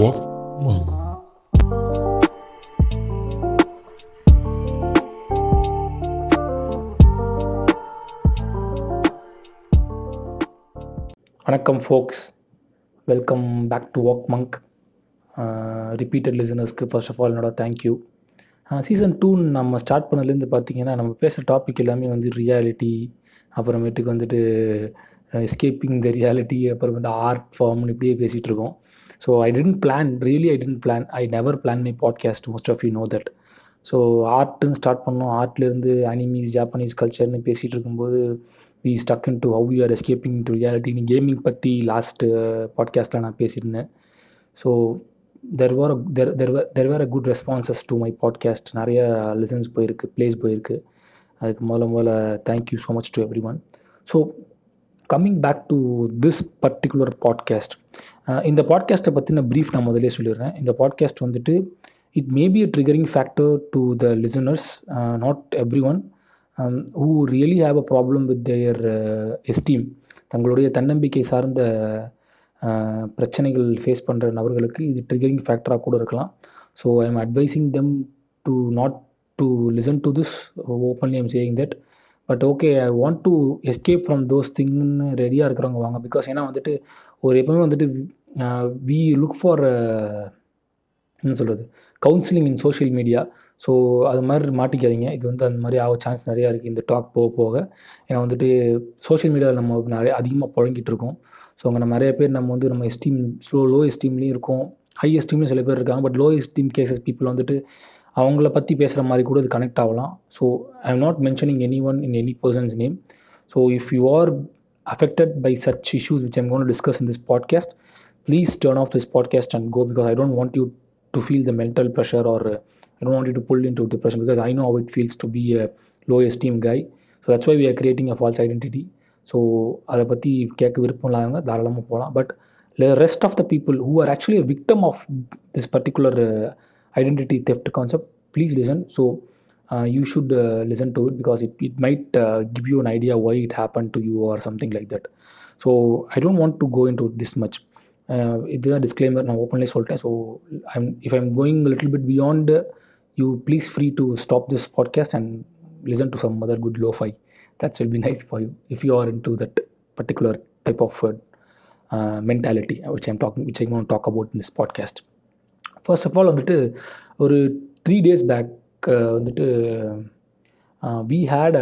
Walkman. வணக்கம் folks welcome back to walk monk repeated லிசனர்ஸ்க்கு first of all என்னோட thank you season two நம்ம start பண்ணதுலேருந்து பார்த்தீங்கன்னா நம்ம பேசுகிற டாபிக் எல்லாமே வந்து ரியாலிட்டி அப்புறமேட்டுக்கு வந்துட்டு எஸ்கேப்பிங் த ரியாலிட்டி அப்புறமேட்டு ஆர்ட் ஃபார்ம்னு இப்படியே பேசிகிட்டு இருக்கோம். So I didn't plan really I didn't plan I never plan my podcast most of you know that so ஆர்ட்டுன்னு start பண்ணோம். ஆர்ட்லேருந்து அனிமீஸ் ஜாப்பனீஸ் கல்ச்சர்னு பேசிகிட்டு இருக்கும்போது we stuck in to how you are escaping to reality நீ gaming பற்றி last பாட்காஸ்ட்டில் நான் பேசியிருந்தேன். So there were there there there were a good responses to my podcast நிறைய லிசன்ஸ் போயிருக்கு ப்ளேஸ் போயிருக்கு. அதுக்கு முதல்ல முதல்ல thank you so much to everyone so coming back to this particular podcast இந்த பாட்காஸ்ட்டை பற்றின ப்ரீஃப் நான் முதலே சொல்லிடுறேன். இந்த பாட்காஸ்ட் வந்துட்டு it may be a triggering factor to the listeners not everyone who really have a problem with their esteem தங்களுடைய தன்னம்பிக்கை சார்ந்த பிரச்சனைகள் ஃபேஸ் பண்ணுற நபர்களுக்கு இது ட்ரிகரிங் ஃபேக்டராக கூட இருக்கலாம். So I am advising them to not to listen to this openly I'm saying that but okay I want to escape from those திங்னு ரெடியாக இருக்கிறவங்க வாங்க. பிகாஸ் ஏன்னா வந்துட்டு ஒரு எப்பவுமே வந்துட்டு வி லுக் ஃபார் என்ன சொல்கிறது counselling in social media so அது மாதிரி மாட்டிக்காதீங்க. இது வந்து அந்த மாதிரி ஆக சான்ஸ் நிறையா இருக்குது இந்த டாக் போக போக. ஏன்னா வந்துட்டு சோஷியல் மீடியாவில் நம்ம நிறைய அதிகமாக புழங்கிட்டு இருக்கோம். ஸோ அங்கே நம்ம நிறைய பேர் நம்ம வந்து நம்ம எஸ்டீம் ஸ்லோ லோ எஸ்டீம்லேயும் இருக்கோம். ஹை எஸ்டீம்லேயும் சில பேர் இருக்காங்க. But low esteem cases people வந்துட்டு அவங்கள பற்றி பேசுகிற மாதிரி கூட இது கனெக்ட் ஆகலாம் so I am not mentioning anyone in any person's name so if you are affected by such issues which I'm going to discuss in this podcast, please turn off this podcast and go because I don't want you to feel the mental pressure or uh, I don't want you to pull into depression because I know how it feels to be a low esteem guy. So that's why we are creating a false identity. So அதை பற்றி கேட்க விருப்பம் இல்லாதவங்க தாராளமாக போகலாம் but rest of the people who are actually a victim of this particular identity theft concept please listen. So uh, you should uh, listen to it because it, it might uh, give you an idea why it happened to you or something like that. So i don't want to go into this much. Uh, it is a disclaimer. Now openly solta so i'm if i'm going a little bit beyond uh, you please free to stop this podcast and listen to some other good lo-fi. That will be nice for you if you are into that particular type of uh, mentality which i'm talking which I'm going to talk about in this podcast. First of all வந்துட்டு ஒரு three days back வந்துட்டு we had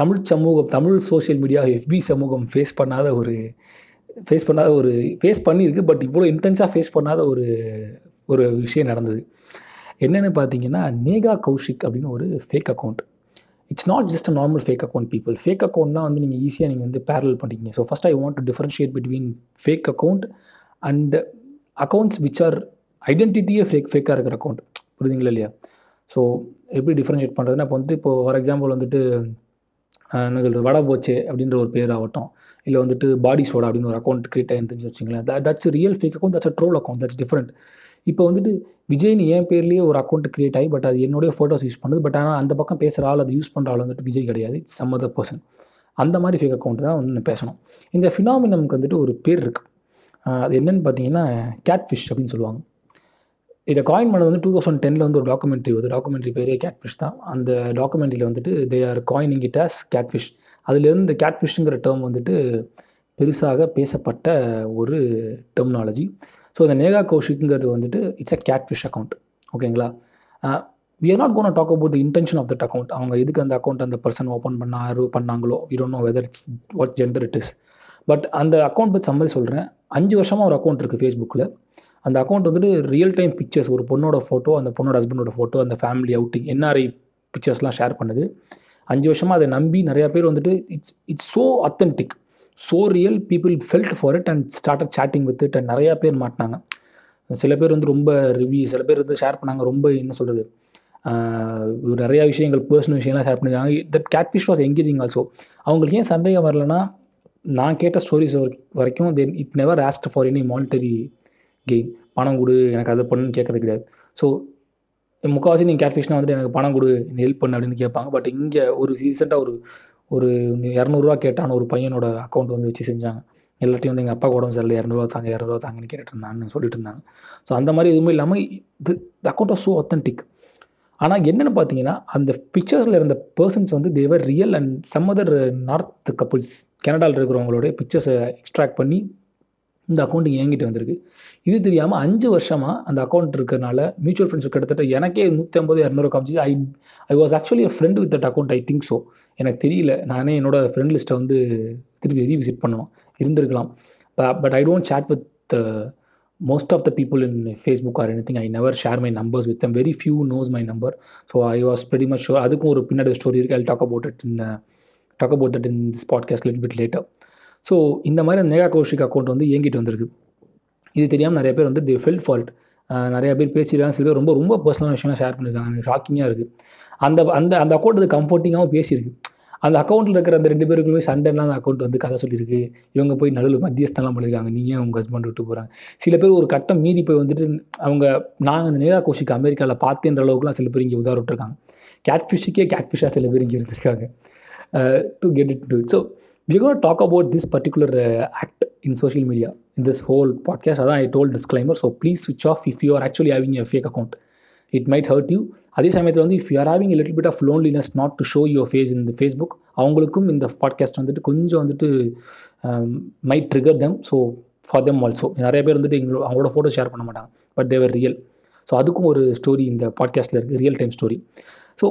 Tamil சமூகம் Tamil social media எஃபி சமூகம் face பண்ணாத ஒரு face பண்ணாத ஒரு face பண்ணியிருக்கு பட் இவ்வளோ இன்டென்ஸாக ஃபேஸ் பண்ணாத ஒரு ஒரு விஷயம் நடந்தது. என்னென்னு பார்த்தீங்கன்னா நேகா கௌஷிக் அப்படின்னு ஒரு fake account it's not just a normal fake account people fake அக்கௌண்ட்னா வந்து நீங்கள் ஈஸியாக நீங்கள் வந்து பேரல் பண்ணிக்கிங்க. So first I want to differentiate between fake account and accounts which are ஐடென்டிட்டியே fake ஃபேக்காக இருக்கிற அக்கௌண்ட் புரியுதுங்களா இல்லையா? ஸோ எப்படி டிஃப்ரென்ஷியேட் பண்ணுறதுன்னா இப்போ வந்துட்டு இப்போ ஃபார் எக்ஸாம்பிள் வந்துட்டு என்ன சொல்கிறது வடை போச்சே அப்படின்ற ஒரு பேர் ஆகட்டும் இல்லை வந்துட்டு பாடி சோடா அப்படின்னு ஒரு அக்கௌண்ட் கிரியேட் ஆயிருந்துச்சு வச்சுங்களேன். That's real fake account that's troll account that's different இப்போ வந்துட்டு விஜய்னு என் பேர்லேயே ஒரு அக்கௌண்ட் க்ரியேட் ஆகி பட் அது என்னுடைய ஃபோட்டோஸ் யூஸ் பண்ணுது பட் ஆனால் அந்த பக்கம் பேசுகிற ஆள் அதை யூஸ் பண்ணுற ஆள் வந்துட்டு விஜய் கிடையாது இட்ஸ் சம் அதர் பர்சன் அந்த மாதிரி ஃபேக் அக்கௌண்ட் தான் வந்து பேசணும். இந்த ஃபினாமினமுக்கு வந்துட்டு ஒரு பேர் இருக்குது அது என்னென்னு பார்த்தீங்கன்னா கேட் ஃபிஷ் அப்படின்னு சொல்லுவாங்க. இதை காயின் பண்ணது வந்து டூ தௌசண்ட் டெனில் வந்து ஒரு டாக்குமெண்ட்ரி வருது. டாக்குமெண்ட்ரி பேரே கேட்ஃபிஷ் தான். அந்த டாக்குமெண்ட்ரியில் வந்துட்டு they are coining it as catfish அதுலேருந்து இந்த கேட்ஃபிஷ்ங்கிற டேர்ம் வந்துட்டு பெருசாக பேசப்பட்ட ஒரு டெர்மினாலஜி ஸோ இந்த நேகா கௌஷிக்ங்கிறது வந்துட்டு இட்ஸ் அ கேட்ஃபிஷ் அக்கௌண்ட் ஓகேங்களா? We are not gonna talk about the intention of that account அவங்க எதுக்கு அந்த அக்கௌண்ட் அந்த பர்சன் ஓப்பன் பண்ணாரு பண்ணாங்களோ? We don't know whether it's what gender it is but அந்த அக்கௌண்ட் பற்றி சம்மரி சொல்கிறேன் அஞ்சு வருஷமாக ஒரு அக்கௌண்ட் இருக்குது ஃபேஸ்புக்கில் அந்த அக்கௌண்ட் வந்துட்டு ரியல் டைம் பிக்சர்ஸ் ஒரு பொண்ணோட ஃபோட்டோ அந்த பொண்ணோட ஹஸ்பண்டோட ஃபோட்டோ அந்த ஃபேமிலி அவுட்டிங் என்ஆர்ஐ பிக்சர்ஸ்லாம் ஷேர் பண்ணுது. அஞ்சு வருஷமாக அதை நம்பி நிறையா பேர் வந்துட்டு it's it's so authentic so real people felt for it and start chatting with it and நிறையா பேர் மாட்டினாங்க. சில பேர் வந்து ரொம்ப ரிவ்யூ சில பேர் வந்து ஷேர் பண்ணாங்க ரொம்ப என்ன சொல்கிறது நிறையா விஷயங்கள் பர்சனல் விஷயம்லாம் ஷேர் பண்ணியிருக்காங்க. That catfish was engaging also அவங்களுக்கு ஏன் சந்தேகம் வரலன்னா நான் கேட்ட ஸ்டோரிஸ் வரைக்கும் then it never asked for any monetary gain பணம் கொடு எனக்கு அதை பண்ணுன்னு கேட்கறது கிடையாது. ஸோ முக்கால்வாசி நீங்கள் கேட்ஃபிஷ்னா வந்துட்டு எனக்கு பணம் கொடு ஹெல்ப் பண்ணு அப்படின்னு கேட்பாங்க. பட் இங்கே ஒரு ரீசெண்டாக ஒரு ஒரு இரநூறுவா கேட்டான ஒரு பையனோட அக்கௌண்ட் வந்து வச்சு செஞ்சாங்க. எல்லாத்தையும் வந்து எங்கள் அப்பா உடம்பு சரியில்லை இரநூறுவா தாங்க இரநூறுவா தாங்கன்னு கேட்டுட்டு இருந்தான்னு சொல்லிட்டு இருந்தாங்க. ஸோ அந்த மாதிரி எதுவுமே இல்லாமல் இது the account of so authentic ஆனால் என்னென்னு பார்த்தீங்கன்னா அந்த பிக்சர்ஸில் இருந்த பர்சன்ஸ் வந்து they were real and some other north couples கனடாவில் இருக்கிறவங்களோட பிக்சர்ஸை எக்ஸ்ட்ராக்ட் பண்ணி இந்த அக்கௌண்ட் என்கிட்ட வந்திருக்கு. இது தெரியாமல் அஞ்சு வருஷமாக அந்த அக்கௌண்ட் இருக்கிறனால மியூச்சுவல் ஃபண்ட்ஸ் கிட்டத்தட்ட எனக்கே நூற்றி ஐம்பது இரநூறு காமிச்சு I I was actually a friend with that account I think so எனக்கு தெரியல. நானே என்னோட ஃப்ரெண்ட் லிஸ்ட்டை வந்து திருப்பி ரீவிசிட் பண்ணணும். இருந்திருக்கலாம். But I don't chat with most of the people in Facebook or anything, I never share my numbers with them. Very few knows my number. So I was pretty much sure. அதுக்கும் ஒரு பின்னாடி story இருக்குது I talk about it in talk about that in this podcast little bit later so இந்த மாதிரி Neha Kaushik account வந்து இயங்கிட்டு வந்திருக்கு. இது தெரியாமல் நிறைய பேர் வந்து தி ஃபெல் ஃபால்ட் நிறைய பேர் பேசியிருக்காங்க. சில பேர் ரொம்ப ரொம்ப பர்சனலான விஷயம்லாம் ஷேர் பண்ணியிருக்காங்க. ஷாக்கிங்காக இருக்குது அந்த அந்த அந்த அக்கௌண்ட் அது கம்ஃபர்ட்டிங்காகவும் பேசியிருக்கு. அந்த அக்கௌண்ட்டில் இருக்கிற அந்த ரெண்டு பேருக்குமே சண்டைலாம் அந்த அக்கௌண்ட் வந்து கதை சொல்லியிருக்கு. இவங்க போய் நடுவில் மத்தியஸ்தெல்லாம் பண்ணியிருக்காங்க நீங்கள் உங்கள் ஹஸ்பண்ட் விட்டு போகிறாங்க சில பேர் ஒரு கட்டம் மீறி போய் வந்துட்டு அவங்க நாங்கள் அந்த நேரா கோஷிக்கு அமெரிக்காவில் பார்த்தேன்ற அளவுக்குலாம் சில பேர் இங்கே உதார விட்டுருக்காங்க. கேட் சில பேர் இங்கே இருந்திருக்காங்க. To get it to so we gotta talk about this particular act in social media in this whole podcast அதான் I told disclaimer so please switch off if you are actually having a fake account it might hurt you அதே சமயத்தில் வந்து if you are having little bit of loneliness not to show your face in the Facebook அவங்களுக்கும் இந்த podcast வந்துட்டு கொஞ்சம் வந்துட்டு might trigger them so for them also நிறைய பேர் வந்துட்டு எங்களோட அவங்களோட ஃபோட்டோ ஷேர் பண்ண மாட்டாங்க. பட் தேவர் ரியல் ஸோ அதுக்கும் ஒரு ஸ்டோரி இந்த பாட்காஸ்ட்டில் இருக்குது ரியல் டைம் ஸ்டோரி ஸோ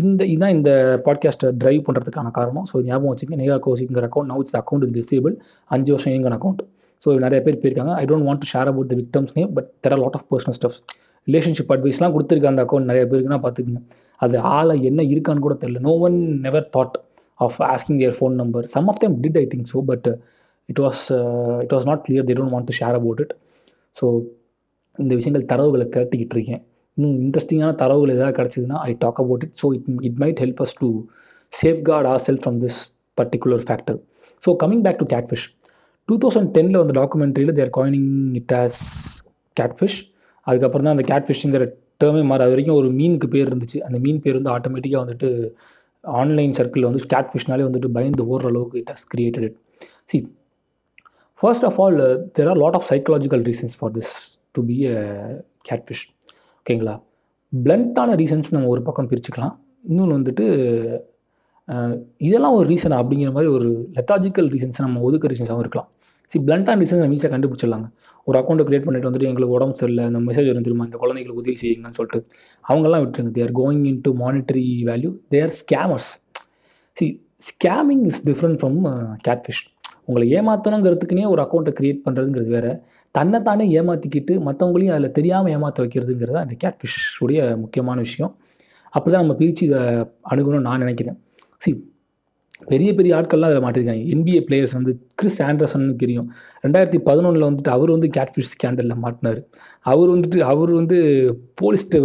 இந்த இதுதான் இந்த பாட்காஸ்ட்டை ட்ரைவ் பண்ணுறதுக்கான காரணம். ஸோ ஞாபகம் வச்சுக்கங்க. Neha கோசிங்கிற account now it's account is disable அஞ்சு வருஷம் எங்கள் அக்கௌண்ட் ஸோ நிறைய பேர் போயிருக்காங்க. I don't want to share about the victims name but there are lot of personal stuffs relationship அட்வைஸ்லாம் கொடுத்துருக்க அந்த அக்கௌண்ட் நிறைய பேருக்குன்னா பார்த்துக்குங்க. அது ஆளை என்ன இருக்கான்னு கூட தெரியல. No one never thought of asking their phone number some of them did I think so but it was it was not clear they don't want to share about it so இந்த விஷயங்கள் தரவுகளை திரட்டிக்கிட்டு இருக்கேன். இன்னும் இன்ட்ரெஸ்டிங்கான தரவுகள் ஏதாவது கிடச்சிதுன்னா I talk about it so it it might help us to safeguard our self from this particular factor so coming back to catfish two thousand டெனில் வந்த டாக்குமெண்ட்ரியில் they're coining it as catfish அதுக்கப்புறம் தான் அந்த கேட்ஃபிஷ்ங்கிற டேர்மே மாற அது வரைக்கும் ஒரு மீனுக்கு பேர் இருந்துச்சு. அந்த மீன் பேர் வந்து ஆட்டோமேட்டிக்காக வந்துட்டு ஆன்லைன் சர்க்கிளில் வந்து கேட்ஃபிஷ்னாலே வந்துட்டு பயந்து ஓடுற அளவுக்கு it has created it see first of all there are lot of psychological reasons for this to be a catfish ஓகேங்களா பிளண்டான ரீசன்ஸ் நம்ம ஒரு பக்கம் பிரிச்சுக்கலாம். இன்னொன்று வந்துட்டு இதெல்லாம் ஒரு ரீசன் அப்படிங்கிற மாதிரி ஒரு லெத்தாஜிக்கல் ரீசன்ஸ் நம்ம ஒதுக்க ரீசன்ஸாகவும் இருக்கலாம். சி பிளண்டான ரீசன்ஸ் நம்ம ஈஸியாக கண்டுபிடிச்சிடலாங்க. ஒரு அக்கௌண்ட்டை க்ரியேட் பண்ணிட்டு வந்துட்டு எங்களுக்கு உடம்பு சரியில்லை இந்த மெசேஜ் வரும் தெரியுமா? இந்த குழந்தைங்களுக்கு உதவி செய்யுங்கன்னு சொல்லிட்டு. அவங்கெல்லாம் விட்டுருங்க. They're going into monetary value they're scammers see scamming is different from catfish உங்களை ஏமாற்றணுங்கிறதுக்குனே ஒரு அக்கௌண்ட்டை க்ரியேட் பண்ணுறதுங்கிறது வேறு. தன்னைத்தானே ஏமாற்றிக்கிட்டு மற்றவங்களையும் அதில் தெரியாமல் ஏமாற்ற வைக்கிறதுங்கிறது அந்த கேட்ஃபிஷ் உடைய முக்கியமான விஷயம். அப்படி தான் நம்ம பிரித்து இதை அணுகணும்னு நான் நினைக்கிறேன். சி பெரிய பெரிய ஆட்கள்லாம் அதில் மாட்டிருக்காங்க. என்பிஏ பிளேயர்ஸ் வந்து கிறிஸ் ஆண்டர்சன் தெரியும். ரெண்டாயிரத்தி பதினொன்றில் வந்துட்டு அவர் வந்து கேட்ஃபிஷ் ஸ்கேண்டலில் மாட்டினார். அவர் வந்துட்டு அவர் வந்து போலீஸ்ட்டு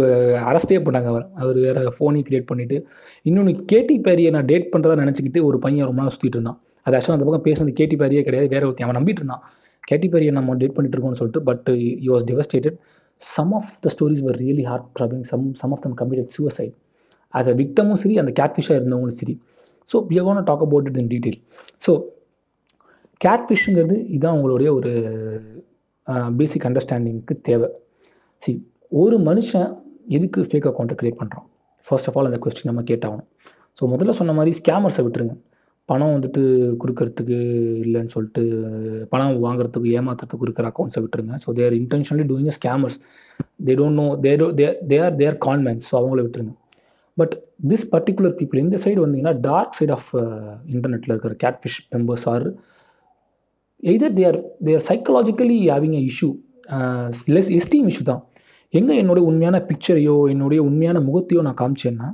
அரெஸ்டே பண்ணாங்க அவர். அவர் வேறு ஃபோனையும் கிரியேட் பண்ணிவிட்டு இன்னொன்று கேட்டி பேரியை நான் டேட் பண்ணுறதா நினச்சிக்கிட்டு ஒரு பையன் ரொம்ப நாள் சுற்றிட்டு இருந்தான். அது ஆக்சுவலாக அந்த பக்கம் பேசுனது கேட்டி பேரியே கிடையாது. வேற ஒருத்தன். அவன் நம்பிட்டு இருந்தான். கேட்டி பேரியை நம்ம டேட் பண்ணிட்டு இருக்கோம்னு சொல்லிட்டு but you was devastated some of the stories were really heart troubling some some of them complete suicide as a விக்டமும் சரி அந்த கேட்ஃபிஷாக இருந்தவங்களும் சரி. So we gonna talk about it in detail so கேட்ஃபிஷ்ங்கிறது இதுதான் உங்களுடைய ஒரு பேசிக் அண்டர்ஸ்டாண்டிங்க்கு தேவை. சி ஒரு மனுஷன் எதுக்கு ஃபேக் அக்கௌண்ட்டை க்ரியேட் பண்ணுறான் ஃபர்ஸ்ட் ஆஃப் ஆல் அந்த கொஸ்டின் நம்ம கேட்டாகணும். ஸோ முதல்ல சொன்ன மாதிரி ஸ்கேமர்ஸை விட்டுருங்க. பணம் வந்துட்டு கொடுக்கறதுக்கு இல்லைன்னு சொல்லிட்டு பணம் வாங்குறதுக்கு ஏமாத்துறதுக்கு இருக்கிற அக்கௌண்ட்ஸை விட்டுருங்க. So they're intentionally doing scammers they don't know they do they they are their conmens so அவங்கள விட்டுருங்க. பட் திஸ் பர்டிகுலர் பீப்புள் இந்த சைடு வந்தீங்கன்னா டார்க் சைட் ஆஃப் இன்டர்நெட்டில் இருக்கிற catfish members are either they're they're psychologically having a issue less esteem issue தான். எங்கே என்னுடைய உண்மையான பிக்சரையோ என்னுடைய உண்மையான முகத்தையோ நான் காமிச்சேன்னா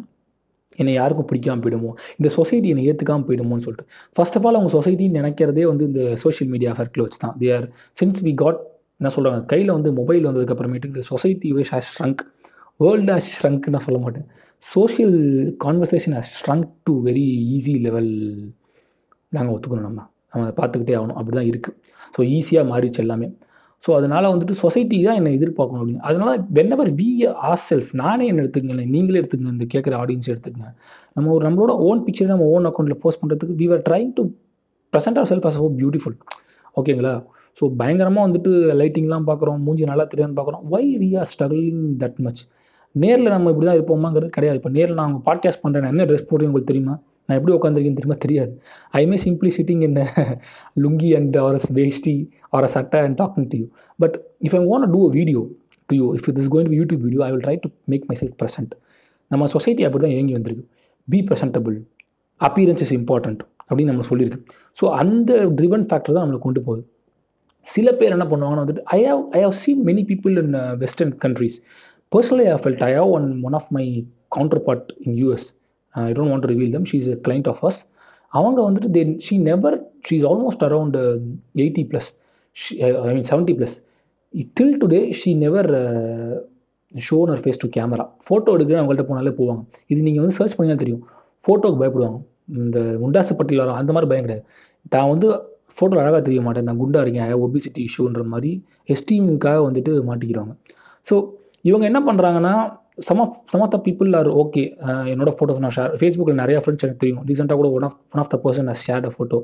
என்னை யாருக்கும் பிடிக்காமல் போயிடுமோ இந்த சொசைட்டி என்னை ஏற்றுக்காமல் போயிடுமோன்னு சொல்லிட்டு. ஃபர்ஸ்ட் ஆஃப் ஆல் அவங்க சொசைட்டின்னு நினைக்கிறதே வந்து இந்த சோஷியல் மீடியா சர்க்கிள் வச்சு தான். They are since we got என்ன சொல்கிறாங்க கையில் வந்து மொபைல் வந்ததுக்கப்புறமேட்டுக்கு இந்த society was has shrunk world has ஷ்ரங்க்னு நான் சொல்ல மாட்டேன். Social conversation has shrunk to very easy level நாங்கள் ஒத்துக்கணும் நம்ம. நம்ம அதை பார்த்துக்கிட்டே ஆகணும். அப்படி தான் இருக்குது ஸோ ஈஸியாக மாறிச்சு எல்லாமே. ஸோ அதனால் வந்துட்டு சொசைட்டி தான் என்னை எதிர்பார்க்கணும் அப்படின்னு. அதனால் வென்னவர் வி ஆர் செல்ஃப் நானே என்ன எடுத்துக்கங்களேன். நீங்களே எடுத்துக்கங்க. இந்த கேட்குற ஆடியன்ஸ் எடுத்துக்கங்க. நம்ம ஒரு நம்மளோட ஓன் பிக்சர் நம்ம ஓன் அக்கௌண்ட்டில் போஸ்ட் பண்ணுறதுக்கு we are trying to present our self as oh beautiful ஓகேங்களா? ஸோ பயங்கரமாக வந்துட்டு லைட்டிங்லாம் பார்க்குறோம். மூஞ்சி நல்லா தெரியாதுன்னு பார்க்குறோம். Why we are struggling that much நேரில் நம்ம இப்படி தான் இருப்போமாங்கிறது கிடையாது. இப்போ நேரில் நான் அவங்க பாட்காஸ்ட் பண்ணுறேன் என்ன ட்ரெஸ் போடுறேன் உங்களுக்கு தெரியுமா? நான் எப்படி உட்காந்துருக்கேன்னு தெரியுமா? தெரியாது. I may simply sitting in lungi and or veshti or sattai and talking to you but if I want do a video to you if it is going YouTube video I will try to make my self present நம்ம society அப்படி தான் இயங்கி வந்திருக்கு. Be presentable appearance is important அப்படின்னு நம்ம சொல்லியிருக்கு. So அந்த driven factor தான் நம்மளை கொண்டு போகுது. சில பேர் என்ன பண்ணுவாங்கன்னா வந்துட்டு I have I have seen many people in western countries personally I felt I have one one of my counterpart in US I don't want reveal them she's a client of us அவங்க வந்துட்டு they she never she is almost around eighty plus I mean seventy plus till today she never shown her face to camera photo எடுக்க அவங்கள்ட்ட போனாலே போவாங்க. இது நீங்கள் வந்து search பண்ணினா தெரியும். ஃபோட்டோக்கு பயப்படுவாங்க. இந்த முண்டாசு பட்டியல் வரும் அந்த மாதிரி பயம் கிடையாது. தான் வந்து ஃபோட்டோ அழகாக தெரிய மாட்டேன். நான் குண்டா இருக்கேன். ஒபிசிட்டி இஷ்யூன்ற மாதிரி எஸ்டீமுக்காக வந்துட்டு மாட்டிக்கிறாங்க. ஸோ இவங்க என்ன பண்ணுறாங்கன்னா some of some of the people are okay என்னோட ஃபோட்டோஸ் நான் ஷேர் ஃபேஸ்புக்கில் நிறையா ஃப்ரெண்ட்ஸ் எனக்கு தெரியும். ரீசெண்டாக கூட one of one of the person நான் ஷேர் ஃபோட்டோ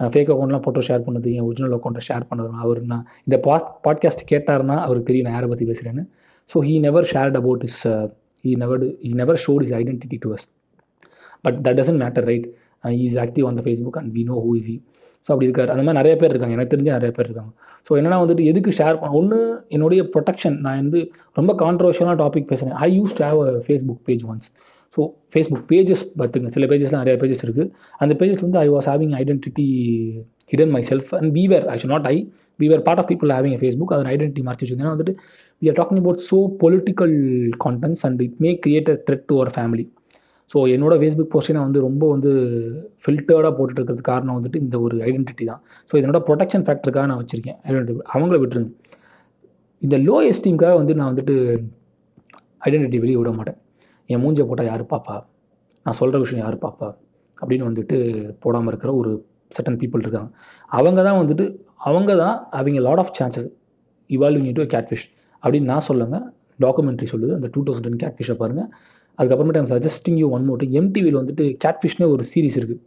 ஃபேக் அக்கௌண்ட்லாம் ஃபோட்டோ ஷேர் பண்ணது என் ஒரிஜினல் அக்கௌண்ட்டை ஷேர் பண்ணுறேன் அவர் நான் இந்த பாட் பாட்காஸ்ட் கேட்டார்னா அவருக்கு தெரியும் நான் யாரை பற்றி பேசுகிறேன்னு so he never shared about his he never he never showed his identity to us but that doesn't matter right is active on the Facebook and we know who is so அப்படி இருக்கார். அந்த மாதிரி நிறைய பேர் இருக்காங்க. எனக்கு தெரிஞ்ச நிறைய பேர் இருக்காங்க. ஸோ என்னன்னா வந்துட்டு எதுக்கு ஷேர் பண்ண ஒன்று என்னுடைய ப்ரொடெக்ஷன் நான் வந்து ரொம்ப கான்ட்ரவர்ஷியலான டாபிக் பேசுகிறேன் I used to have a Facebook page once so Facebook pages பார்த்துங்க. சில பேஜஸ்லாம் நிறைய பேஜஸ் இருக்குது அந்த பேஜஸ் வந்து I was having identity hidden my self and we were actual not I we were part of people having Facebook அதன் identity மறைச்சி வச்சுருந்தேன் வந்துட்டு we are talking about so political contents and it may create a threat to our family so என்னோட Facebook போஸ்ட்டை நான் வந்து ரொம்ப வந்து ஃபில்டர்டாக போட்டுட்டு இருக்கிறது காரணம் வந்துட்டு இந்த ஒரு ஐடென்டிட்டி தான். ஸோ இதனோட ப்ரொடெக்ஷன் ஃபேக்டருக்காக நான் வச்சுருக்கேன். ஐடென்டிட்டி அவங்கள விட்டுருங்க. இந்த லோ எஸ்டீம்காக வந்து நான் வந்துட்டு ஐடென்டிட்டி வெளியே விட மாட்டேன். என் மூஞ்சை போட்டால் யார் பாப்பா? நான் சொல்கிற விஷயம் யார் பாப்பா? அப்படின்னு வந்துட்டு போடாமல் இருக்கிற ஒரு சட்டன் பீப்புள் இருக்காங்க. அவங்க தான் வந்துட்டு அவங்க தான் அவங்க lot of chances evolving into catfish அப்படின்னு நான் சொல்லுங்க. டாக்குமெண்ட்ரி சொல்லுது. அந்த டூ தௌசண்ட் டென் கேட்ஃபிஷை பாருங்கள் அதுக்கப்புறமேட்டு ஐம் சஜஸ்டிங் யூ ஒன் மோட்டு எம்டிவியில் வந்துட்டு கேட்ஃபிஷ்னே ஒரு சீரிஸ் இருக்குது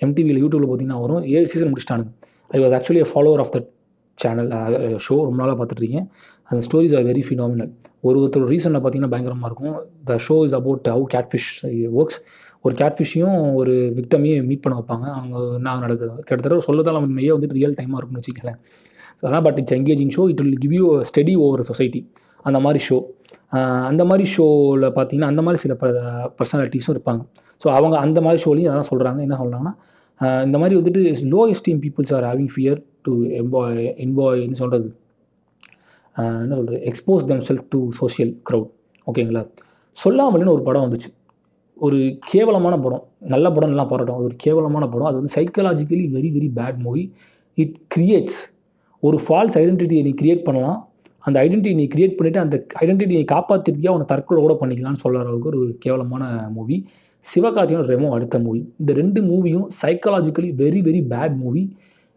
எம்டிவியில் யூடியூப்பில் பார்த்தீங்கன்னா வரும். ஏழு season முடிச்சிட்டானுங்க. I was actually follower of the channel show ரொம்ப நாளாக பார்த்துட்ருக்கீங்க அந்த ஸ்டோரிஸ் ஆர் வெரி ஃபினாமினல் ஒரு ஒருத்தர் ரீசனில் பார்த்தீங்கன்னா பயங்கரமாக இருக்கும். The show is about how catfish works ஒரு கேட்ஃபிஷையும் ஒரு விக்டமையும் மீட் பண்ண வைப்பாங்க. அவங்க என்ன நடக்குது? கிட்டத்தட்ட சொல்லதான் நம்ம மெய்யாக வந்துட்டு ரியல் டைமாக இருக்கும்னு வச்சுக்கலேன் ஸோ ஆனால் but it's engaging show it will give you study over society அந்த மாதிரி ஷோ அந்த மாதிரி ஷோவில் பார்த்தீங்கன்னா அந்த மாதிரி சில ப பர்சனாலிட்டிஸும் இருப்பாங்க. ஸோ அவங்க அந்த மாதிரி ஷோலையும் அதான் சொல்கிறாங்க என்ன சொல்கிறாங்கன்னா இந்த மாதிரி வந்துட்டு low esteem peoples are having fear to எம்பாய் என்பாய்னு சொல்கிறது என்ன சொல்கிறது expose them self to social crowd ஓகேங்களா? சொல்லாமல்னு ஒரு படம் வந்துச்சு. ஒரு கேவலமான படம். நல்ல படம் எல்லாம் பாராட்டும். அது ஒரு கேவலமான படம். அது வந்து psychologically very very bad movie it creates ஒரு ஃபால்ஸ் ஐடென்டிட்டியை நீ கிரியேட் பண்ணலாம். அந்த ஐடென்டிட்டி நீ கிரியேட் பண்ணிவிட்டு அந்த ஐடென்டிட்டியை காப்பாற்றிருக்கியா உன்னை தற்கொலை கூட பண்ணிக்கலாம்னு சொல்கிற அளவுக்கு ஒரு கேவலமான மூவி சிவகார்த்தியோட ரெமோ அடுத்த மூவி இந்த ரெண்டு மூவியும் psychologically very very bad movie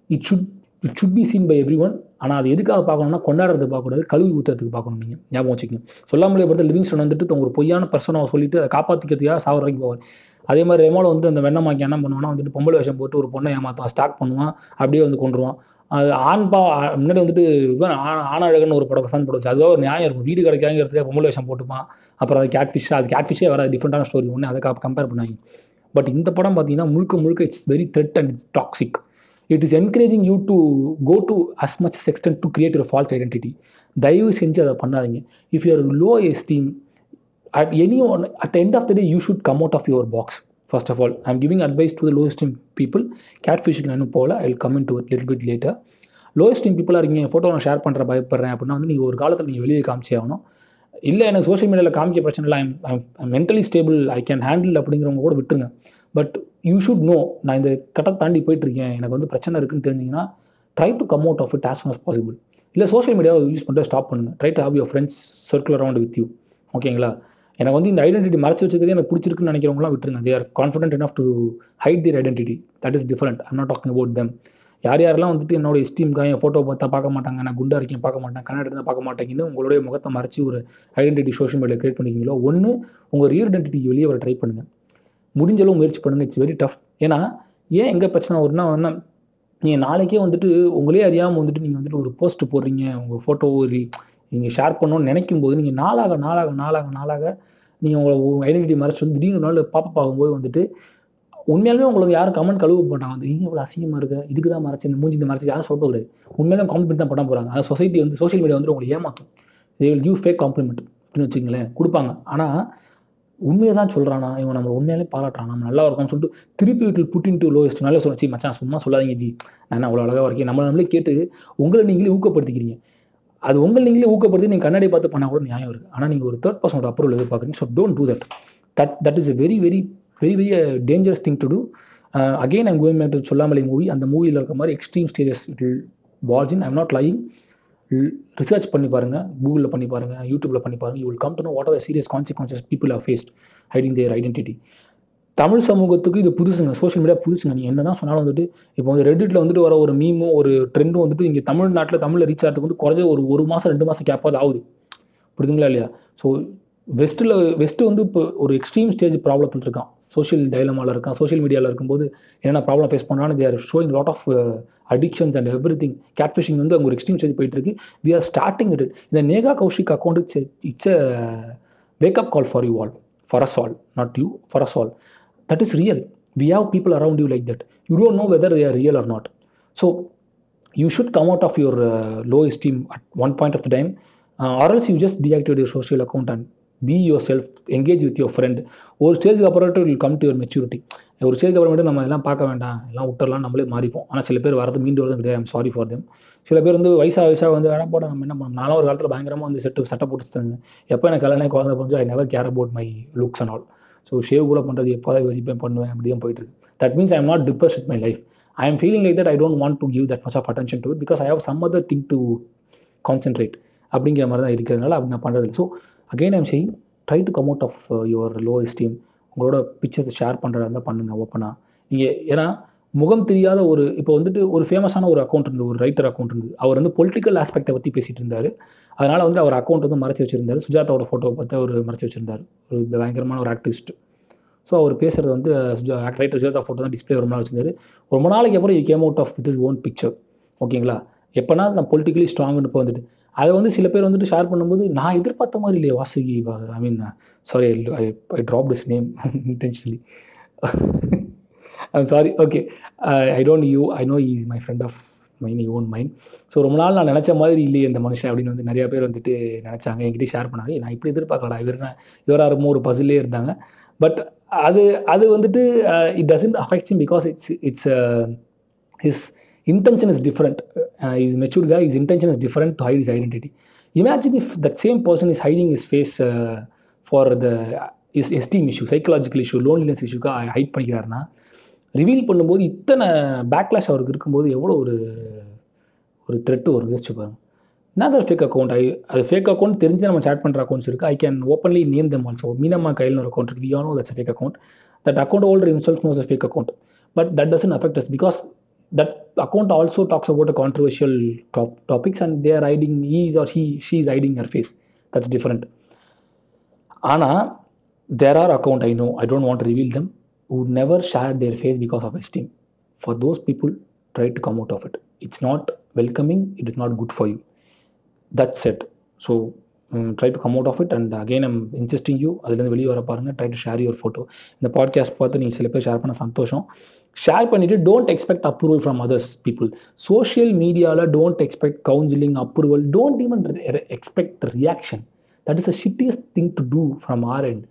it should it should be seen by everyone ஆனால் அது எதுக்காக பார்க்கணும்னா கொண்டாடுறதுக்கு பார்க்கக்கூடாது கழுவி ஊற்றுறதுக்கு பார்க்கணும் நீங்கள் ஞாபகம் வச்சுக்கணும் சொல்லாமலே பொறுத்த லிவிங் ஸ்டோன் வந்துட்டு ஒரு பொய்யான பர்சனை சொல்லிட்டு அதை காப்பாற்றிக்கிறதுக்காக சாவர வரைக்கும் போவார். அதே மாதிரி ரெமோவில் வந்து அந்த வெண்ணமாக்கி என்ன பண்ணுவான்னா வந்துட்டு பொம்பளை வேஷம் போட்டு ஒரு பொண்ணை ஏமாற்றுவான் ஸ்டாக் பண்ணுவான் அப்படியே வந்து கொண்டுருவான் அது ஆண் பா முன்னாடி வந்துட்டு இவன் ஆணழகன்னு ஒரு படம் பிரசாந்த் படம் அதுவாக ஒரு நியாயம் இருக்கும். வீடு கிடைக்காங்கிறதுக்காக பொம்பளை வேஷம் போட்டுப்பான். அப்புறம் அது கேட்ஃபிஷ் அது கேட்ஃபிஷே வர வராது. டிஃப்ரெண்டான ஸ்டோரி ஒன்று அதை கம்பேர் பண்ணாங்க பட் இந்த படம் பார்த்தீங்கன்னா முழுக்க முழுக்க it's very threat and it's toxic it is encouraging you to go to as much extent to create ஒரு ஃபால்ஸ் ஐடென்டிட்டி தயவு செஞ்சு அதை பண்ணாதீங்க. If you're low esteem at any one at end of the day you should come out of your box first of all I'm giving advice to the lowest esteem people gate ஃபிஷ்க்கு நான் இன்னும் போகல. I will come into little bit later lowest esteem பீப்புளாக இருக்கீங்க photo நான் share பண்ணுற பயப்படுறேன் அப்படின்னா வந்து நீங்கள் ஒரு காலத்தில் நீங்கள் வெளியே காமிச்சே ஆகணும். இல்லை எனக்கு சோஷியல் மீடியாவில் காமிக்க பிரச்சனை இல்லை. I'm mentally stable I can handle அப்படிங்கிறவங்க கூட விட்டுருங்க. பட் யூ ஷுட் நோ நான் இந்த கட்டத்தை தாண்டி போயிட்டுருக்கேன். எனக்கு வந்து பிரச்சனை இருக்குன்னு தெரிஞ்சிங்கன்னா try to come out of it as soon as possible இல்லை சோஷியல் மீடியாவை யூஸ் பண்ணிட்டு ஸ்டாப் பண்ணுங்கள் try to have your friends circle around with you ஓகேங்களா எனக்கு வந்து இந்த ஐடென்டிட்டி மறைச்சி வச்சுக்கிறது எனக்கு பிடிச்சிருக்குன்னு நினைக்கிறவங்களாம் விட்டுருங்க. They are confident enough to hide their identity that is different I'm not talking about them யார் யாரெல்லாம் வந்துட்டு என்னோட எஸ்டீம்காக என் ஃபோட்டோ பார்த்தா பார்க்க மாட்டாங்க நான் குண்டா இருக்கேன் பார்க்க மாட்டேன் கண்ணாடி இருந்தால் பார்க்க மாட்டேங்கன்னு உங்களுடைய முகத்தை மறைச்சி ஒரு ஐடென்டிட்டி சோஷியல் மீடியா கிரியேட் பண்ணிக்கிங்களோ ஒன்று உங்கள் ரியல் ஐடென்டிட்டி வெளியே வர ட்ரை பண்ணுங்கள் முடிஞ்சளவு முயற்சி பண்ணுங்கள் இட்ஸ் வெரி டஃப் ஏன்னா ஏன் எங்கே பிரச்சனை வரும்னா வந்து நீங்கள் நாளைக்கே வந்துட்டு உங்களே அறியாமல் வந்துட்டு நீங்கள் வந்துட்டு ஒரு போஸ்ட் போடுறீங்க உங்கள் ஃபோட்டோ ஒரு நீங்கள் ஷேர் பண்ணணும்னு நினைக்கும் போது நீங்கள் நாளாக நாளாக நாளாக நாளாக நீங்கள் உங்களை ஐடென்டிட்டி மறைச்சு வந்து திடீர்னு ஒரு நாள் பாப்பப் ஆகும்போது வந்துட்டு உண்மையாலுமே உங்களுக்கு யாரும் கமெண்ட் கழுவு போட்டாங்க வந்து நீங்கள் இவ்வளோ அசிங்கமாக இருக்க. இதுக்கு தான் மறைச்சு இந்த மூஞ்சி இந்த மறைச்சு. யாரும் சொல்ல கிடையாது. உண்மையிலும் காம்ப்ளிமெண்ட் தான் பண்ண போகிறாங்க அதாவது சொசைட்டி வந்து சோஷியல் மீடியா வந்து உங்களை ஏமாற்றும் they will give fake compliment அப்படின்னு வச்சுங்களேன் கொடுப்பாங்க. ஆனால் உண்மையை தான் சொல்கிறானா இவன் நம்ம உண்மையாலே பாராட்டுறான். நம்ம நல்லா இருக்கோம்னு சொல்லிட்டு திருப்பி வீட்டில் புட்டின் டு லோயஸ்ட் நல்லா சொல்ல மச்சான் சும்மா சொல்லாதீங்க ஜி. நான் அவ்வளோ அழகாக இருக்கேன்? நம்மளை நம்மளே கேட்டு உங்களை நீங்களே ஊக்கப்படுத்திக்கிறீங்க. அது உங்களை நீங்களே ஊக்கப்படுத்தி நீங்கள் கண்ணாடி பார்த்து பண்ணால் கூட நியாயம் இருக்குது ஆனால் நீங்கள் ஒரு தேர்ட் பர்சனோட அப்ரூவல் எதிர்பார்க்குறீங்க. So don't do that that that is a very very very very dangerous thing to do again I'm going back to Sollamale movie அந்த மூவியில் இருக்க மாதிரி extreme stages it watch in I'm not lying research பண்ணி பாருங்கள் கூகுளில் பண்ணி பாருங்கள் யூடியூப்பில் பண்ணி பாருங்கள் you will come to know what are serious consequences people are faced hiding their identity Tamil சமூகத்துக்கு இது புதுசுங்க. Social media புதுசுங்க. நீ என்ன தான் சொன்னாலும் வந்துட்டு இப்போ வந்து ரெடிட்டில் வந்துட்டு வர ஒரு மீமும் ஒரு ட்ரெண்டும் வந்துட்டு இங்கே தமிழ்நாட்டில் தமிழில் ரீச் ஆகிறதுக்கு வந்து குறைஞ்ச ஒரு ஒரு மாதம் ரெண்டு மாதம் கேப்பாவது ஆகுது. புரியுதுங்களா இல்லையா? ஸோ வெஸ்ட்டில் வெஸ்ட்டு வந்து இப்போ ஒரு எக்ஸ்ட்ரீம் ஸ்டேஜ் ப்ராப்ளத்தில் இருக்கான். சோஷியல் டைலமாவில் இருக்கான். சோஷியல் மீடியாவில் இருக்கும்போது என்னென்ன ப்ராப்ளம் ஃபேஸ் பண்ணாலும் they're showing lot of addictions and every thing catfishing வந்து அங்கே ஒரு எக்ஸ்ட்ரீம் ஸ்டேஜ் போயிட்டு இருக்கு. வி ஆர் ஸ்டார்டிங் இட் இந்த Neha Kaushik account it's it's a wake up call for you all for us all not you for us all that is real we have people around you like that you don't know whether they are real or not so you should come out of your uh, low esteem at one point of the time. Uh, or else you just deactivate your social account and be yourself engage with ஒரு ஸ்டேஜுக்கு அப்புறம் will come to your maturity ஒரு stage அப்புறமேட்டு நம்ம எல்லாம் பார்க்க வேண்டாம். எல்லாம் விட்டுறலாம் நம்மளே மாறிப்போம். ஆனால் சில பேர் வரது மீண்டு வரது. கிடையாது ஐம் சாரி ஃபார் தெம் சில பேர் வந்து வயசா வயசாக வந்து வேணா போட நம்ம என்ன பண்ணோம் நானும் ஒரு காலத்தில் பயங்கரமாக வந்து செட்டு சட்டை போட்டு எப்போ எனக்கு கல்யாணம் குழந்தை புரிஞ்சு I never care about my looks and all so shave கூட பண்ணுறது எப்போதான் யோசிப்பேன் பண்ணுவேன் அப்படி தான் போயிட்டு இருக்கு that means I am not depress with my life I am feeling like that I don't want to give that much of attention to it because I have some other thing to concentrate அப்படிங்கிற மாதிரி தான் இருக்கிறதுனால அப்படி நான் பண்ணுறது so again I'm செய்யும் try to come out of your low esteem உங்களோட pictures share பண்ணுறதா இருந்தால் பண்ணுங்கள் ஓப்பனாக நீங்கள் ஏன்னா முகம் தெரியாத ஒரு இப்போ வந்துட்டு ஒரு ஃபேமஸான ஒரு அக்கௌண்ட் இருந்தது ஒரு ரைட்டர் அக்கௌண்ட் இருந்தது. அவர் வந்து பொலிட்டிக்கல் ஆஸ்பெக்டை பற்றி பேசிகிட்டு இருந்தார். அதனால் வந்து அவர் அக்கௌண்ட் வந்து மறைச்சி வச்சிருந்தாரு. சுஜாதாவோட ஃபோட்டோவை பார்த்து அவர் மறைச்சி வச்சிருந்தார். ஒரு பயங்கரமான ஒரு ஆக்டிவிஸ்ட் ஸோ அவர் பேசுகிறது வந்து சுஜா ரைட்டர் சுஜாதா ஃபோட்டோ தான் டிஸ்பிளே ரொம்ப நாள் வச்சிருந்தாரு. ரொம்ப நாளைக்கு அப்புறம் you came out of with his own picture ஓகேங்களா? எப்போனா நான் பொலிட்டிக்கலி ஸ்ட்ராங்னு இப்போ வந்துட்டு. அதை வந்து சில பேர் வந்துட்டு ஷேர் பண்ணும்போது நான் எதிர்பார்த்த மாதிரி இல்லையே Vasuki I mean sorry I I drop this name intentionally I'm sorry okay I don't you I know is my friend of mine you own mind so ரொம்ப நாள் நான் நினச்ச மாதிரி இல்லையே இந்த மனுஷன் அப்படின்னு வந்து நிறைய பேர் வந்துட்டு நினச்சாங்க. என்கிட்ட ஷேர் பண்ணாங்க. நான் இப்படி எதிர்பார்க்கலடா. இவர் இவராக ஒரு பசிலே இருந்தாங்க. பட் அது அது வந்துட்டு it doesn't affects him because it's it's his intention is different is matured கா his intention is different to hide his identity imagine if that same person is hiding his face for the his esteem issue psychological issue loneliness இஷ்யூக்காக hide பண்ணிக்கிறாருன்னா reveal பண்ணும்போது இத்தனை backlash அவருக்கு இருக்கும்போது எவ்வளோ ஒரு ஒரு thread ஒரு யோசிச்சு பாருங்க என்னதர் ஃபேக் அக்கௌண்ட் ஐ அது ஃபேக் அக்கௌண்ட் தெரிஞ்சு நம்ம சேட் பண்ணுற அக்கௌண்ட்ஸ் இருக்குது I can openly name them also Meenamma கையில் ஒரு அக்கௌண்ட் இருக்குது you know that's fake account that account holder insults knows a fake account but that doesn't affect us because that account also talks about a controversial top topics and they're hiding his or he she is hiding her face that's different ஆனால் there are account I know I don't want reveal them them who never shared their face because of esteem. For those people try to come out of it. It's not welcoming it is not good for you. That's it. So um, try to come out of it and again i'm insisting you அதுலேருந்து வெளியே வர பாருங்க. Try to share your photo இந்த podcast பார்த்து நீங்கள் சில பேர் share பண்ண சந்தோஷம். ஷேர் பண்ணிவிட்டு don't expect approval from others people social மீடியாவில் don't expect counselling approval don't even expect reaction that is a shittiest thing to do from our end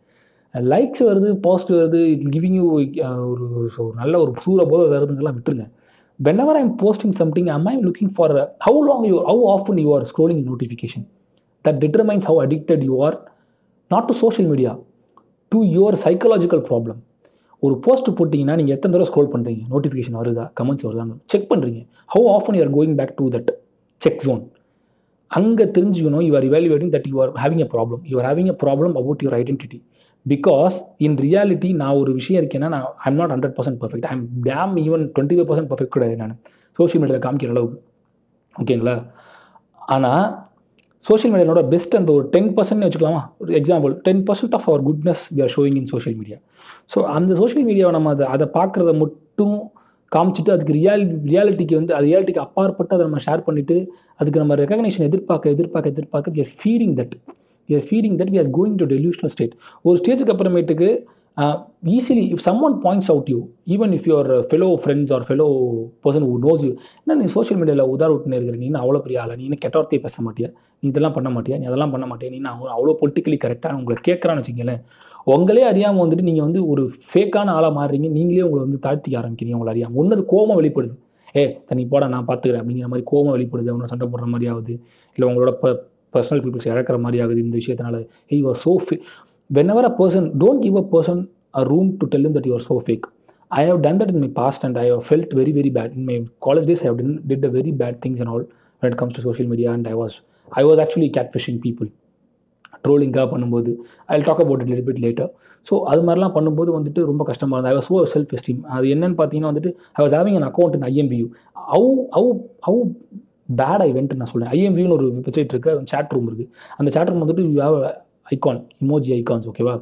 likes வருது போஸ்ட் வருது இட் கிவிங் யூ ஒரு so நல்ல ஒரு சூற போது வருதுங்கெல்லாம் விட்டுருங்க. Whenever I'm posting something I'm I'm looking for how long you how often you are scrolling notification that determines how addicted you are not to social media to your psychological problem ஒரு post போட்டிங்கன்னா நீங்கள் எத்தனை தடவை scroll பண்ணுறீங்க notification வருதா? Comments வருதான்னு check பண்ணுறீங்க how often you are going back to that check zone அங்கே தெரிஞ்சுக்கணும் you are evaluating that you are having a problem you are having a problem about your identity because in reality நான் ஒரு விஷயம் இருக்கேன்னா நான் I'm not hundred percent perfect I'm damn even twenty five percent perfect கிடையாது நான். Social மீடியாவில் காமிக்கிற அளவுக்கு. ஓகேங்களா ஆனால் சோஷியல் மீடியாவோட பெஸ்ட் அந்த ஒரு டென் பர்சன்ட்னு வச்சுக்கலாமா? ஒரு example ten percent of our goodness we are showing in social media so அந்த சோஷியல் மீடியாவை நம்ம அதை அதை பார்க்குறத மட்டும் காமிச்சிட்டு அதுக்கு ரியாலிட்டி ரியாலிட்டிக்கு வந்து அது ரியாலிட்டிக்கு அப்பாற்பட்டு அதை நம்ம ஷேர் பண்ணிவிட்டு அதுக்கு நம்ம ரெகக்னேஷன் எதிர்பார்க்க எதிர்பார்க்க எதிர்பார்க்க we are feeling that we are feeding that we are going to delusional state ஒரு ஸ்டேஜுக்கு அப்புறமேட்டுக்கு easily if someone points out you even if your fellow friends or fellow person who knows you என்ன நீ social மீடியாவில் உதார விட்டுனே இருக்கிற? நீ அவ்வளோ பெரிய ஆளை? நீ கெட்ட வார்த்தையை பேச மாட்டியா? நீ இதெல்லாம் பண்ண மாட்டியா? நீ அதெல்லாம் பண்ண மாட்டியா? நீ நான் அவ்வளோ பொலிட்டிக்கலி கரெக்டாக உங்களை கேட்குறான்னு வச்சுக்கங்களேன் உங்களே அறியாமல் வந்துட்டு நீங்கள் வந்து ஒரு ஃபேக்கான ஆளாக மாறுறீங்க. நீங்களே உங்களை வந்து தாழ்த்திக்க ஆரம்பிக்கிறீங்க உங்களை அறியாமல் ஒன்று கோவம் வெளிப்படுது. ஏ தனி போட நான் பார்த்துக்கிறேன் அப்படிங்கிற மாதிரி கோவம் வெளிப்படுது. அவனை சண்டை போடுற மாதிரி ஆகுது. இல்லை உங்களோட ப பர்சனல் பீப்புள்ஸ் இழக்கிற மாதிரி ஆகுது இந்த விஷயத்தினால. He you are so fake whenever a person don't give a person a room to tell that you are so fake I have done that in my past and I have felt very very bad in my college days I have done, did a very bad things and all when it comes to social media and I was I was actually catfishing people. ட்ரோலிங்காக பண்ணும்போது. I talk about it little bit later so அது மாதிரிலாம் பண்ணும்போது வந்துட்டு ரொம்ப கஷ்டமாக இருந்தது. I was so self esteem அது என்னன்னு பார்த்தீங்கன்னா வந்துட்டு I was having an account in IMVU how how how bad I நான் சொல்கிறேன் ஐஎம்பியூன்னு ஒரு வெப்சைட் இருக்குது சேட் ரூம் இருக்குது அந்த சேட் ரூம் வந்துட்டு யூ ஐகான் இமோஜி ஐகான்ஸ் ஓகேவா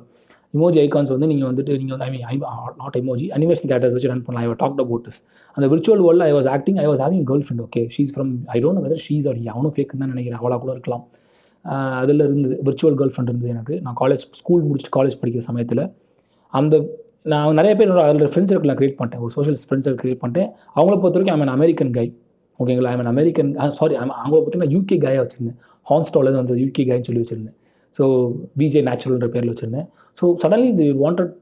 இமோஜி ஐகான்ஸ் வந்து நீங்கள் வந்துட்டு நீங்கள் வந்து ஐ மீன் I not emoji animation characters வச்சு ரன் பண்ணலாம். ஐ டாக் அபவுட் திஸ் அந்த விர்ச்சுவல் வேர்ல்டில் I was acting I was having girl friend okay she's from I don't weather she's R அவனும் ஃபேக்குன்னு தான் நினைக்கிறேன். அவளாக கூட இருக்கலாம். அதில் இருந்தது விர்ச்சுவல் கேர்ள் ஃப்ரெண்ட் இருந்தது எனக்கு. நான் காலேஜ் ஸ்கூல் முடிச்சுட்டு காலேஜ் படிக்கிற சமயத்தில் அந்த நான் நிறைய பேர் அதில் ஃப்ரெண்ட்ஸ் சர்க்கிள் நான் க்ரியேட் பண்ணிட்டேன். ஒரு சோஷியல் ஃப்ரெண்ட்ஸ் சர்க்கிள் க்ரியேட் பண்ணிட்டேன். அவங்கள பொறுத்த வரைக்கும் ஐம் அமெரிக்கன் கை ஓகேங்களா? ஐம் அமெரிக்கன் சாரி அவங்கள பார்த்தீங்கன்னா யூகே காயாக வச்சுருந்தேன். ஹான்ஸ்டாலேருந்து வந்து யூகே காயின்னு சொல்லி வச்சுருந்தேன். ஸோ பிஜே நேச்சுரல்ன்ற பேரில் வச்சுருந்தேன். So suddenly the wanted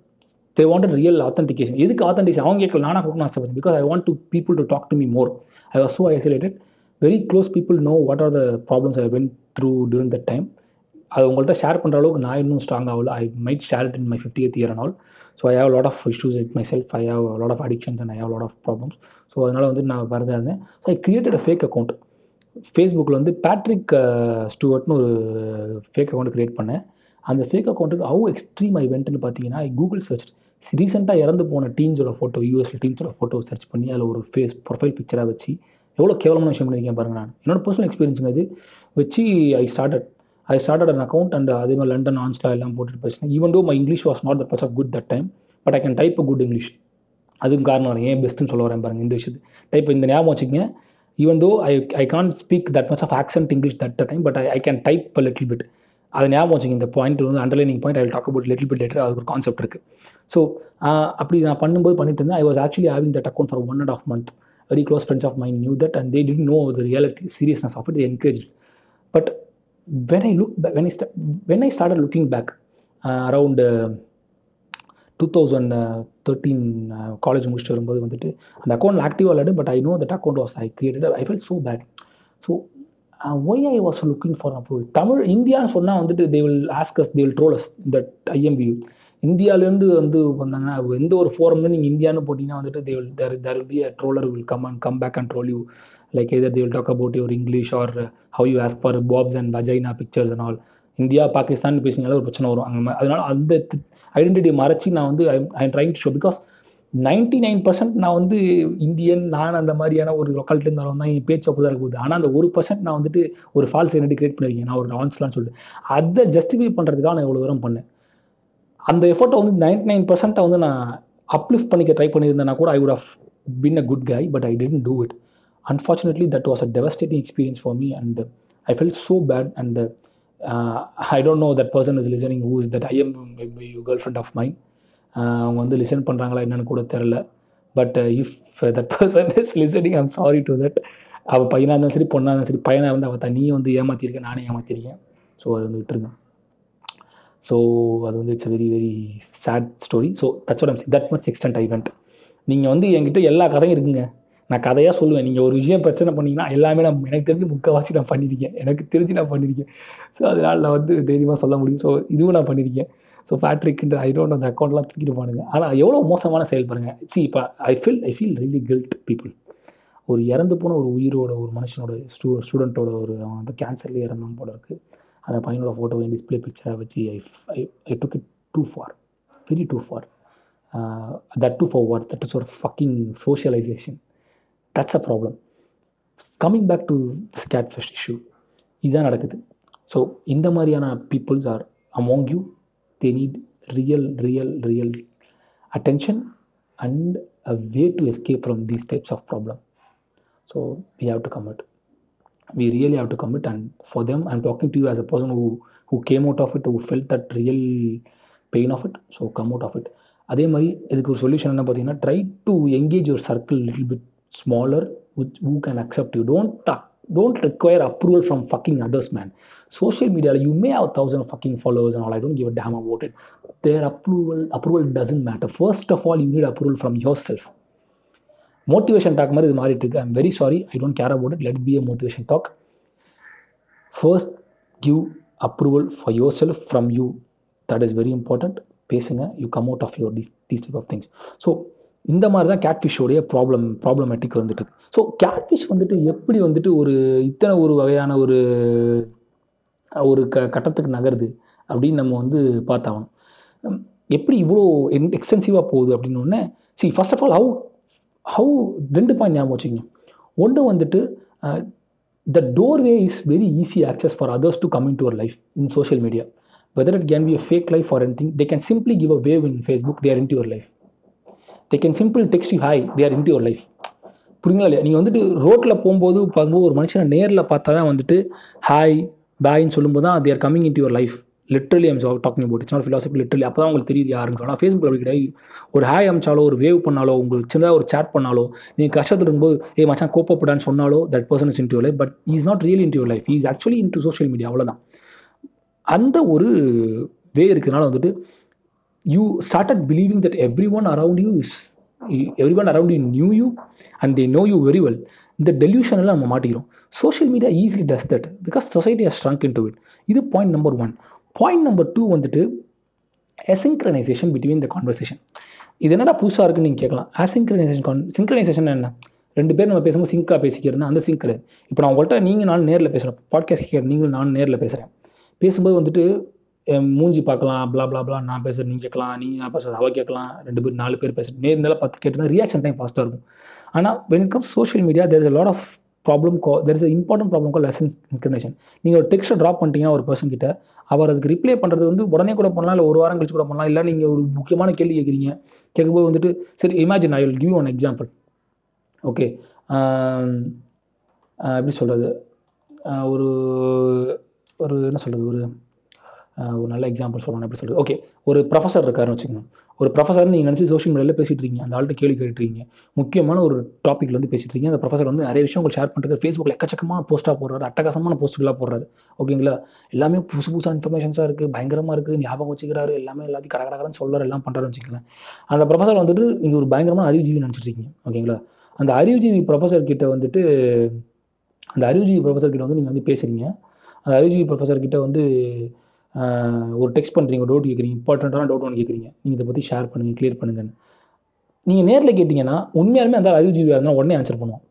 they wanted real authentication எதுக்கு ஆத்தன்டிகேஷன் அவங்க கேட்கல. நானாக கொடுக்கணும் ஆசைப்பட்டேன். Because I want to people to talk to me more I was so isolated very close people know what are the problems I went through during that time அது உங்கள்கிட்ட share பண்ணுற அளவுக்கு நான் இன்னும் ஸ்ட்ராங் ஆகல. I might share it in my fiftieth year and all so I have lot of issues it myself I have lot of addictions and I have lot of problems so அதனால் வந்து நான் வரதாக இருந்தேன் so I created a fake account ஃபேஸ்புக்கில் வந்து Patrick ஸ்டூவர்ட்னு uh, ஒரு fake account create பண்ணேன். அந்த ஃபேக் அக்கௌண்ட்டுக்கு ஹவு எக்ஸ்ட்ரீம் ஐ வெண்ட்னு பார்த்தீங்கன்னா கூகுள் சர்ச் ரீசெண்டாக இறந்து போன டீம்ஸோட ஃபோட்டோ யூஎஸ்ல டீம்ஸோட ஃபோட்டோ சர்ச் பண்ணி அதில் ஒரு ஃபேஸ் ப்ரொஃபைல் பிக்சராக வச்சு எவ்வளோ கேவலமான விஷயம் பண்ணியிருக்கேன் பாருங்க நான். என்னோட பர்சனல் எக்ஸ்பீரியன்ஸுங்க அது வச்சு I started I started an account and அதே மாதிரி லண்டன் ஆன்ஸ்டா எல்லாம் போட்டுட்டு பேசினேன் even though my English was not the purse of good that time but I can type a good English அதுவும் காரணம் ஏன் பெஸ்ட்டுன்னு சொல்ல வரேன் பாருங்க இந்த விஷயத்து. டைப் இந்த ஞாபகம் வச்சுக்கங்க. Even though I I can't speak that much of accent English that time but I I can type a little bit அது ஞாபகம் வச்சுங்க இந்த பாயிண்ட் வந்து underlining point I talk about little bit later அது ஒரு கான்செப்ட் இருக்குது so அப்படி நான் பண்ணும்போது பண்ணிட்டு இருந்தேன். I was actually having that account for one and half month very close friends of mind new that and they did know the reality seriousness of it encourage but when I look when I when I start looking back around two thousand thirteen college முடிச்சுட்டு வரும்போது வந்துட்டு அந்த account ஆக்டிவாக இல்லாடு but I know that account was I created I fell so bad so why I was looking for approval Tamil இந்தியான்னு சொன்னால் வந்துட்டு they will ask us they will troll us that IMVU இந்தியாவிலேருந்து வந்து வந்தாங்கன்னா எந்த ஒரு ஃபோரம்ல நீங்கள் இந்தியான்னு போட்டிங்கன்னா வந்துட்டு they will there there will be a troller will come and come back and troll you like either they will talk about your English or how you ask for boobs and vagina pictures and all India Pakistan பேசினால ஒரு பிரச்சனை வரும். அங்கே அதனால் அந்த ஐடென்டிட்டியை மறைச்சி நான் வந்து I trying to show because ninety nine percent நான் வந்து இந்தியன் நான் அந்த மாதிரியான ஒரு லொக்காலிட்டி இருந்தாலும் தான் என் பேச்சு அப்போ தான் இருக்குது ஆனால் அந்த ஒரு பர்சன்ட் நான் வந்துட்டு ஒரு ஃபால்ஸ் ஐடென்டி கிரியேட் பண்ணியிருக்கேன். நான் ஒரு லான்ச்லாம் சொல்லிட்டு. அதை ஜஸ்டிஃபை பண்ணுறதுக்காக நான் இவ்வளோ தூரம் பண்ணேன். அந்த எஃபர்ட்டை வந்து நைன்டி நைன் பர்சன்ட்டை வந்து நான் அப்லிஃப்ட் பண்ணிக்க ட்ரை பண்ணியிருந்தேன்னா கூட I would have been a good guy but I didn't do it unfortunately that was a devastating experience for me and I fell so bad and I uh, no i don't know that person is listening who is that i am maybe girlfriend of mine. Uh, அவங்க வந்து listen பண்ணுறாங்களா என்னன்னு கூட தெரில but if that person is listening I'm sorry to that அவள் பையனாக இருந்தாலும் சரி பொண்ணாக இருந்தாலும் சரி பையனாக இருந்தால் அவள் தனியும் வந்து ஏமாற்றிருக்கேன் நானே ஏமாற்றிருக்கேன் ஸோ அது வந்து விட்டுருங்க. ஸோ அது வந்து it's very very sad story so that's that much extent I went நீங்கள் வந்து என்கிட்ட எல்லா கதையும் இருக்குங்க. நான் கதையாக சொல்லுவேன். நீங்கள் ஒரு விஷயம் பிரச்சனை பண்ணிங்கன்னா எல்லாமே நான் எனக்கு தெரிஞ்சு முக்கால்வாசி நான் பண்ணியிருக்கேன். எனக்கு தெரிஞ்சு நான் பண்ணியிருக்கேன். ஸோ அதனால் நான் வந்து தைரியமாக சொல்ல முடியும். ஸோ இதுவும் நான் பண்ணியிருக்கேன். ஸோ பேட்ரிக்ன்ற ஐ டோன்ட் அந்த அக்கௌண்ட்லாம் தூக்கிட்டு போனுங்க ஆனால் எவ்வளோ மோசமான செயல் பாருங்க. சி இப்போ I feel I feel really guilt people ஒரு இறந்து போன ஒரு உயிரோட ஒரு மனுஷனோட ஸ்டூ ஸ்டூடெண்ட்டோட ஒரு அவன் வந்து கேன்சர்லேயே இறந்தான் போல இருக்குது அந்த பையனோட ஃபோட்டோவை டிஸ்பிளே பிக்சராக வச்சு I I I took it too far very too far that too far what that is ஒரு fucking socialization that's a problem coming back to this cat first issue இதுதான் நடக்குது ஸோ இந்த மாதிரியான peoples are among you they need real real real attention and a way to escape from these types of problem so we have to commit we really have to commit and for them i'm talking to you as a person who who came out of it who felt that real pain of it so come out of it அதே மாதிரி இதுக்கு ஒரு solution என்ன பார்த்தீங்கன்னா try to engage your circle little bit smaller which who can accept you don't don't require approval from fucking others man social மீடியாவில் you may have thousand fucking followers and all I don't give a damn about it their approval approval doesn't matter first of all you need approval from yourself motivation talk மாதிரி இது மாறிட்டு இருக்கு I'm very sorry I don't care about it let be a motivation talk first give approval for yourself from you that is very important பேசுங்க you come out of your these these type of things so இந்த மாதிரி தான் கேட்ஃபிஷோடைய problem problematic வந்துட்டு so catfish வந்துட்டு எப்படி வந்துட்டு ஒரு இத்தனை ஒரு வகையான ஒரு ஒரு க கட்டத்துக்கு நகருது அப்படின்னு நம்ம வந்து பார்த்தாகணும். எப்படி இவ்வளோ என் எக்ஸ்டென்சிவாக போகுது அப்படின்னு ஒன்று see first of all how how ரெண்டு பாயிண்ட் ஞாபகம் வச்சுக்கோங்க. ஒன்று வந்துட்டு the doorway is very easy access for others to come into our life in social media whether it can be fake life for an thing தேங்க்யே கிளம்பிளி simply give a wave in Facebook there into your life they can simple text you hi they are into your புரியுங்களா இல்லையா? நீங்கள் வந்துட்டு ரோட்டில் போகும்போது பார்க்கும்போது ஒரு மனுஷனை நேரில் பார்த்தா தான் வந்துட்டு ஹாய் பாய்ன்னு சொல்லும்போது தான் there coming in your life literally I'm talking about it's not philosophy literally அப்போ தான் உங்களுக்கு தெரியுது யாருன்னு சொன்னால் ஃபேஸ்புக் அப்படி கிடையாது. ஒரு ஹாய் அமிச்சாலோ ஒரு வேவ் பண்ணாலோ உங்களுக்கு சின்னதாக ஒரு சேட் பண்ணாலோ நீங்கள் கஷ்டத்தில் இருக்கும்போது ஏ மச்சான் கோப்பப்படான்னு சொன்னாலோ that person is in your life but is not real in your life is actually in social media அவ்வளோதான் அந்த ஒரு வே இருக்கிறதுனால வந்துட்டு you started believing that everyone around you is everyone around you knew you and they know you very well இந்த delusion எல்லாம் நம்ம மாட்டிக்கிறோம். Social media easily does that because society has strung into it இது point number one point number two வந்துட்டு asynchronization between the conversation இது என்னடா புதுசாக இருக்குன்னு நீங்கள் கேட்கலாம். அசிங்க்ரனைசேஷன் கான் சிங்க்ரனைசேஷன் என்ன? ரெண்டு பேர் நம்ம பேசும்போது சிங்காக பேசிக்கிறதுனா அந்த சிங்க் கிடையாது இப்போ நான் உங்கள்கிட்ட நீங்கள் நான் நேரில் பேசுகிறேன் பாட்காஸ்ட் கேட்குறேன் நீங்களும் நான் நேரில் பேசுகிறேன் பேசும்போது வந்துட்டு என் மூஞ்சி பார்க்கலாம் blah பிளா பிளா நான் பேசுறது நீங்கள் கேட்கலாம் நீங்கள் நான் பேசுறது அவ கேட்கலாம் ரெண்டு பேர் நாலு பேர் பேசுறது. நேர் இருந்தாலும் பத்து கேட்டுனா ரியாக்ஷன் டைம் ஃபாஸ்ட்டாக இருக்கும். ஆனால் when come social media there is lot of problem go there is important problem call lessons information நீங்கள் ஒரு டெக்ஸ்ட்டை ட்ராப் பண்ணிட்டீங்கன்னா ஒரு பர்சன் கிட்ட அவர் அதுக்கு ரிப்ளை பண்ணுறது வந்து உடனே கூட பண்ணலாம் இல்லை ஒரு வாரம் கழிச்சு கூட பண்ணலாம் இல்லை நீங்கள் ஒரு முக்கியமான கேள்வி கேட்குறீங்க. கேட்கும்போது வந்துட்டு சரி imagine I will give one example okay எப்படி சொல்கிறது ஒரு ஒரு என்ன சொல்கிறது ஒரு ஒரு நல்ல எக்ஸாம்பிள் சொல்லணும் எப்படி சொல்கிறது ஓகே ஒரு ப்ரொஃபஸர் இருக்காருன்னு வச்சுக்கோங்க. ஒரு ப்ரொஃபஸர் நீங்கள் நினச்சி சோஷியல் மீடியாவில் பேசிட்டு இருக்கீங்க. அந்த ஆள்கிட்ட கேள்வி கேட்டுருக்கீங்க முக்கியமான ஒரு டாப்பிக்கில் வந்து பேசிட்டு இருக்கீங்க. அந்த ப்ரொஃபஸர் வந்து நிறைய விஷயம் உங்களுக்கு ஷேர் பண்ணுறது ஃபேஸ்புக்கில் எக்கச்சக்கமான போஸ்ட்டாக போடுறாரு. அட்டகாசமான போஸ்ட்டுகளாக போடுறாரு. ஓகேங்களா எல்லாமே புதுசு புதுசாக இன்ஃபர்மேஷன்ஸாக இருக்குது பயங்கரமாக இருக்குது ஞாபகம் வச்சுக்கிறாரு. எல்லாமே எல்லாத்தையும் கட கடகடன்னு எல்லாம் பண்ணுறாருன்னு வச்சுக்கலாம் அந்த ப்ரொஃபஸர் வந்துட்டு நீங்கள் ஒரு பயங்கரமான அறிவுஜீவி நினச்சிட்டு இருக்கீங்க. ஓகேங்களா அந்த அறிவுஜீவி ப்ரொஃபஸர் கிட்ட வந்துட்டு அந்த அறிவுஜீவி ப்ரொஃபஸர் கிட்ட வந்து நீங்கள் வந்து பேசுகிறீங்க அந்த அறிவுஜீவி ப்ரொஃபஸர் கிட்ட வந்து ஒரு டெக்ஸ்ட் பண்ணுறீங்க ஒரு டவுட் கேட்குறீங்க இம்பார்ட்டண்ட்டான டவுட் ஒன்று கேட்குறீங்க நீங்கள் இதை பற்றி ஷேர் பண்ணுங்கள் கிளியர் பண்ணுங்கன்னு. நீங்கள் நேரில் கேட்டிங்கன்னா உண்மையாலுமே அந்த ஆள் அறிவுஜீவியாக இருந்தால் உடனே ஆன்சர் பண்ணுவோம்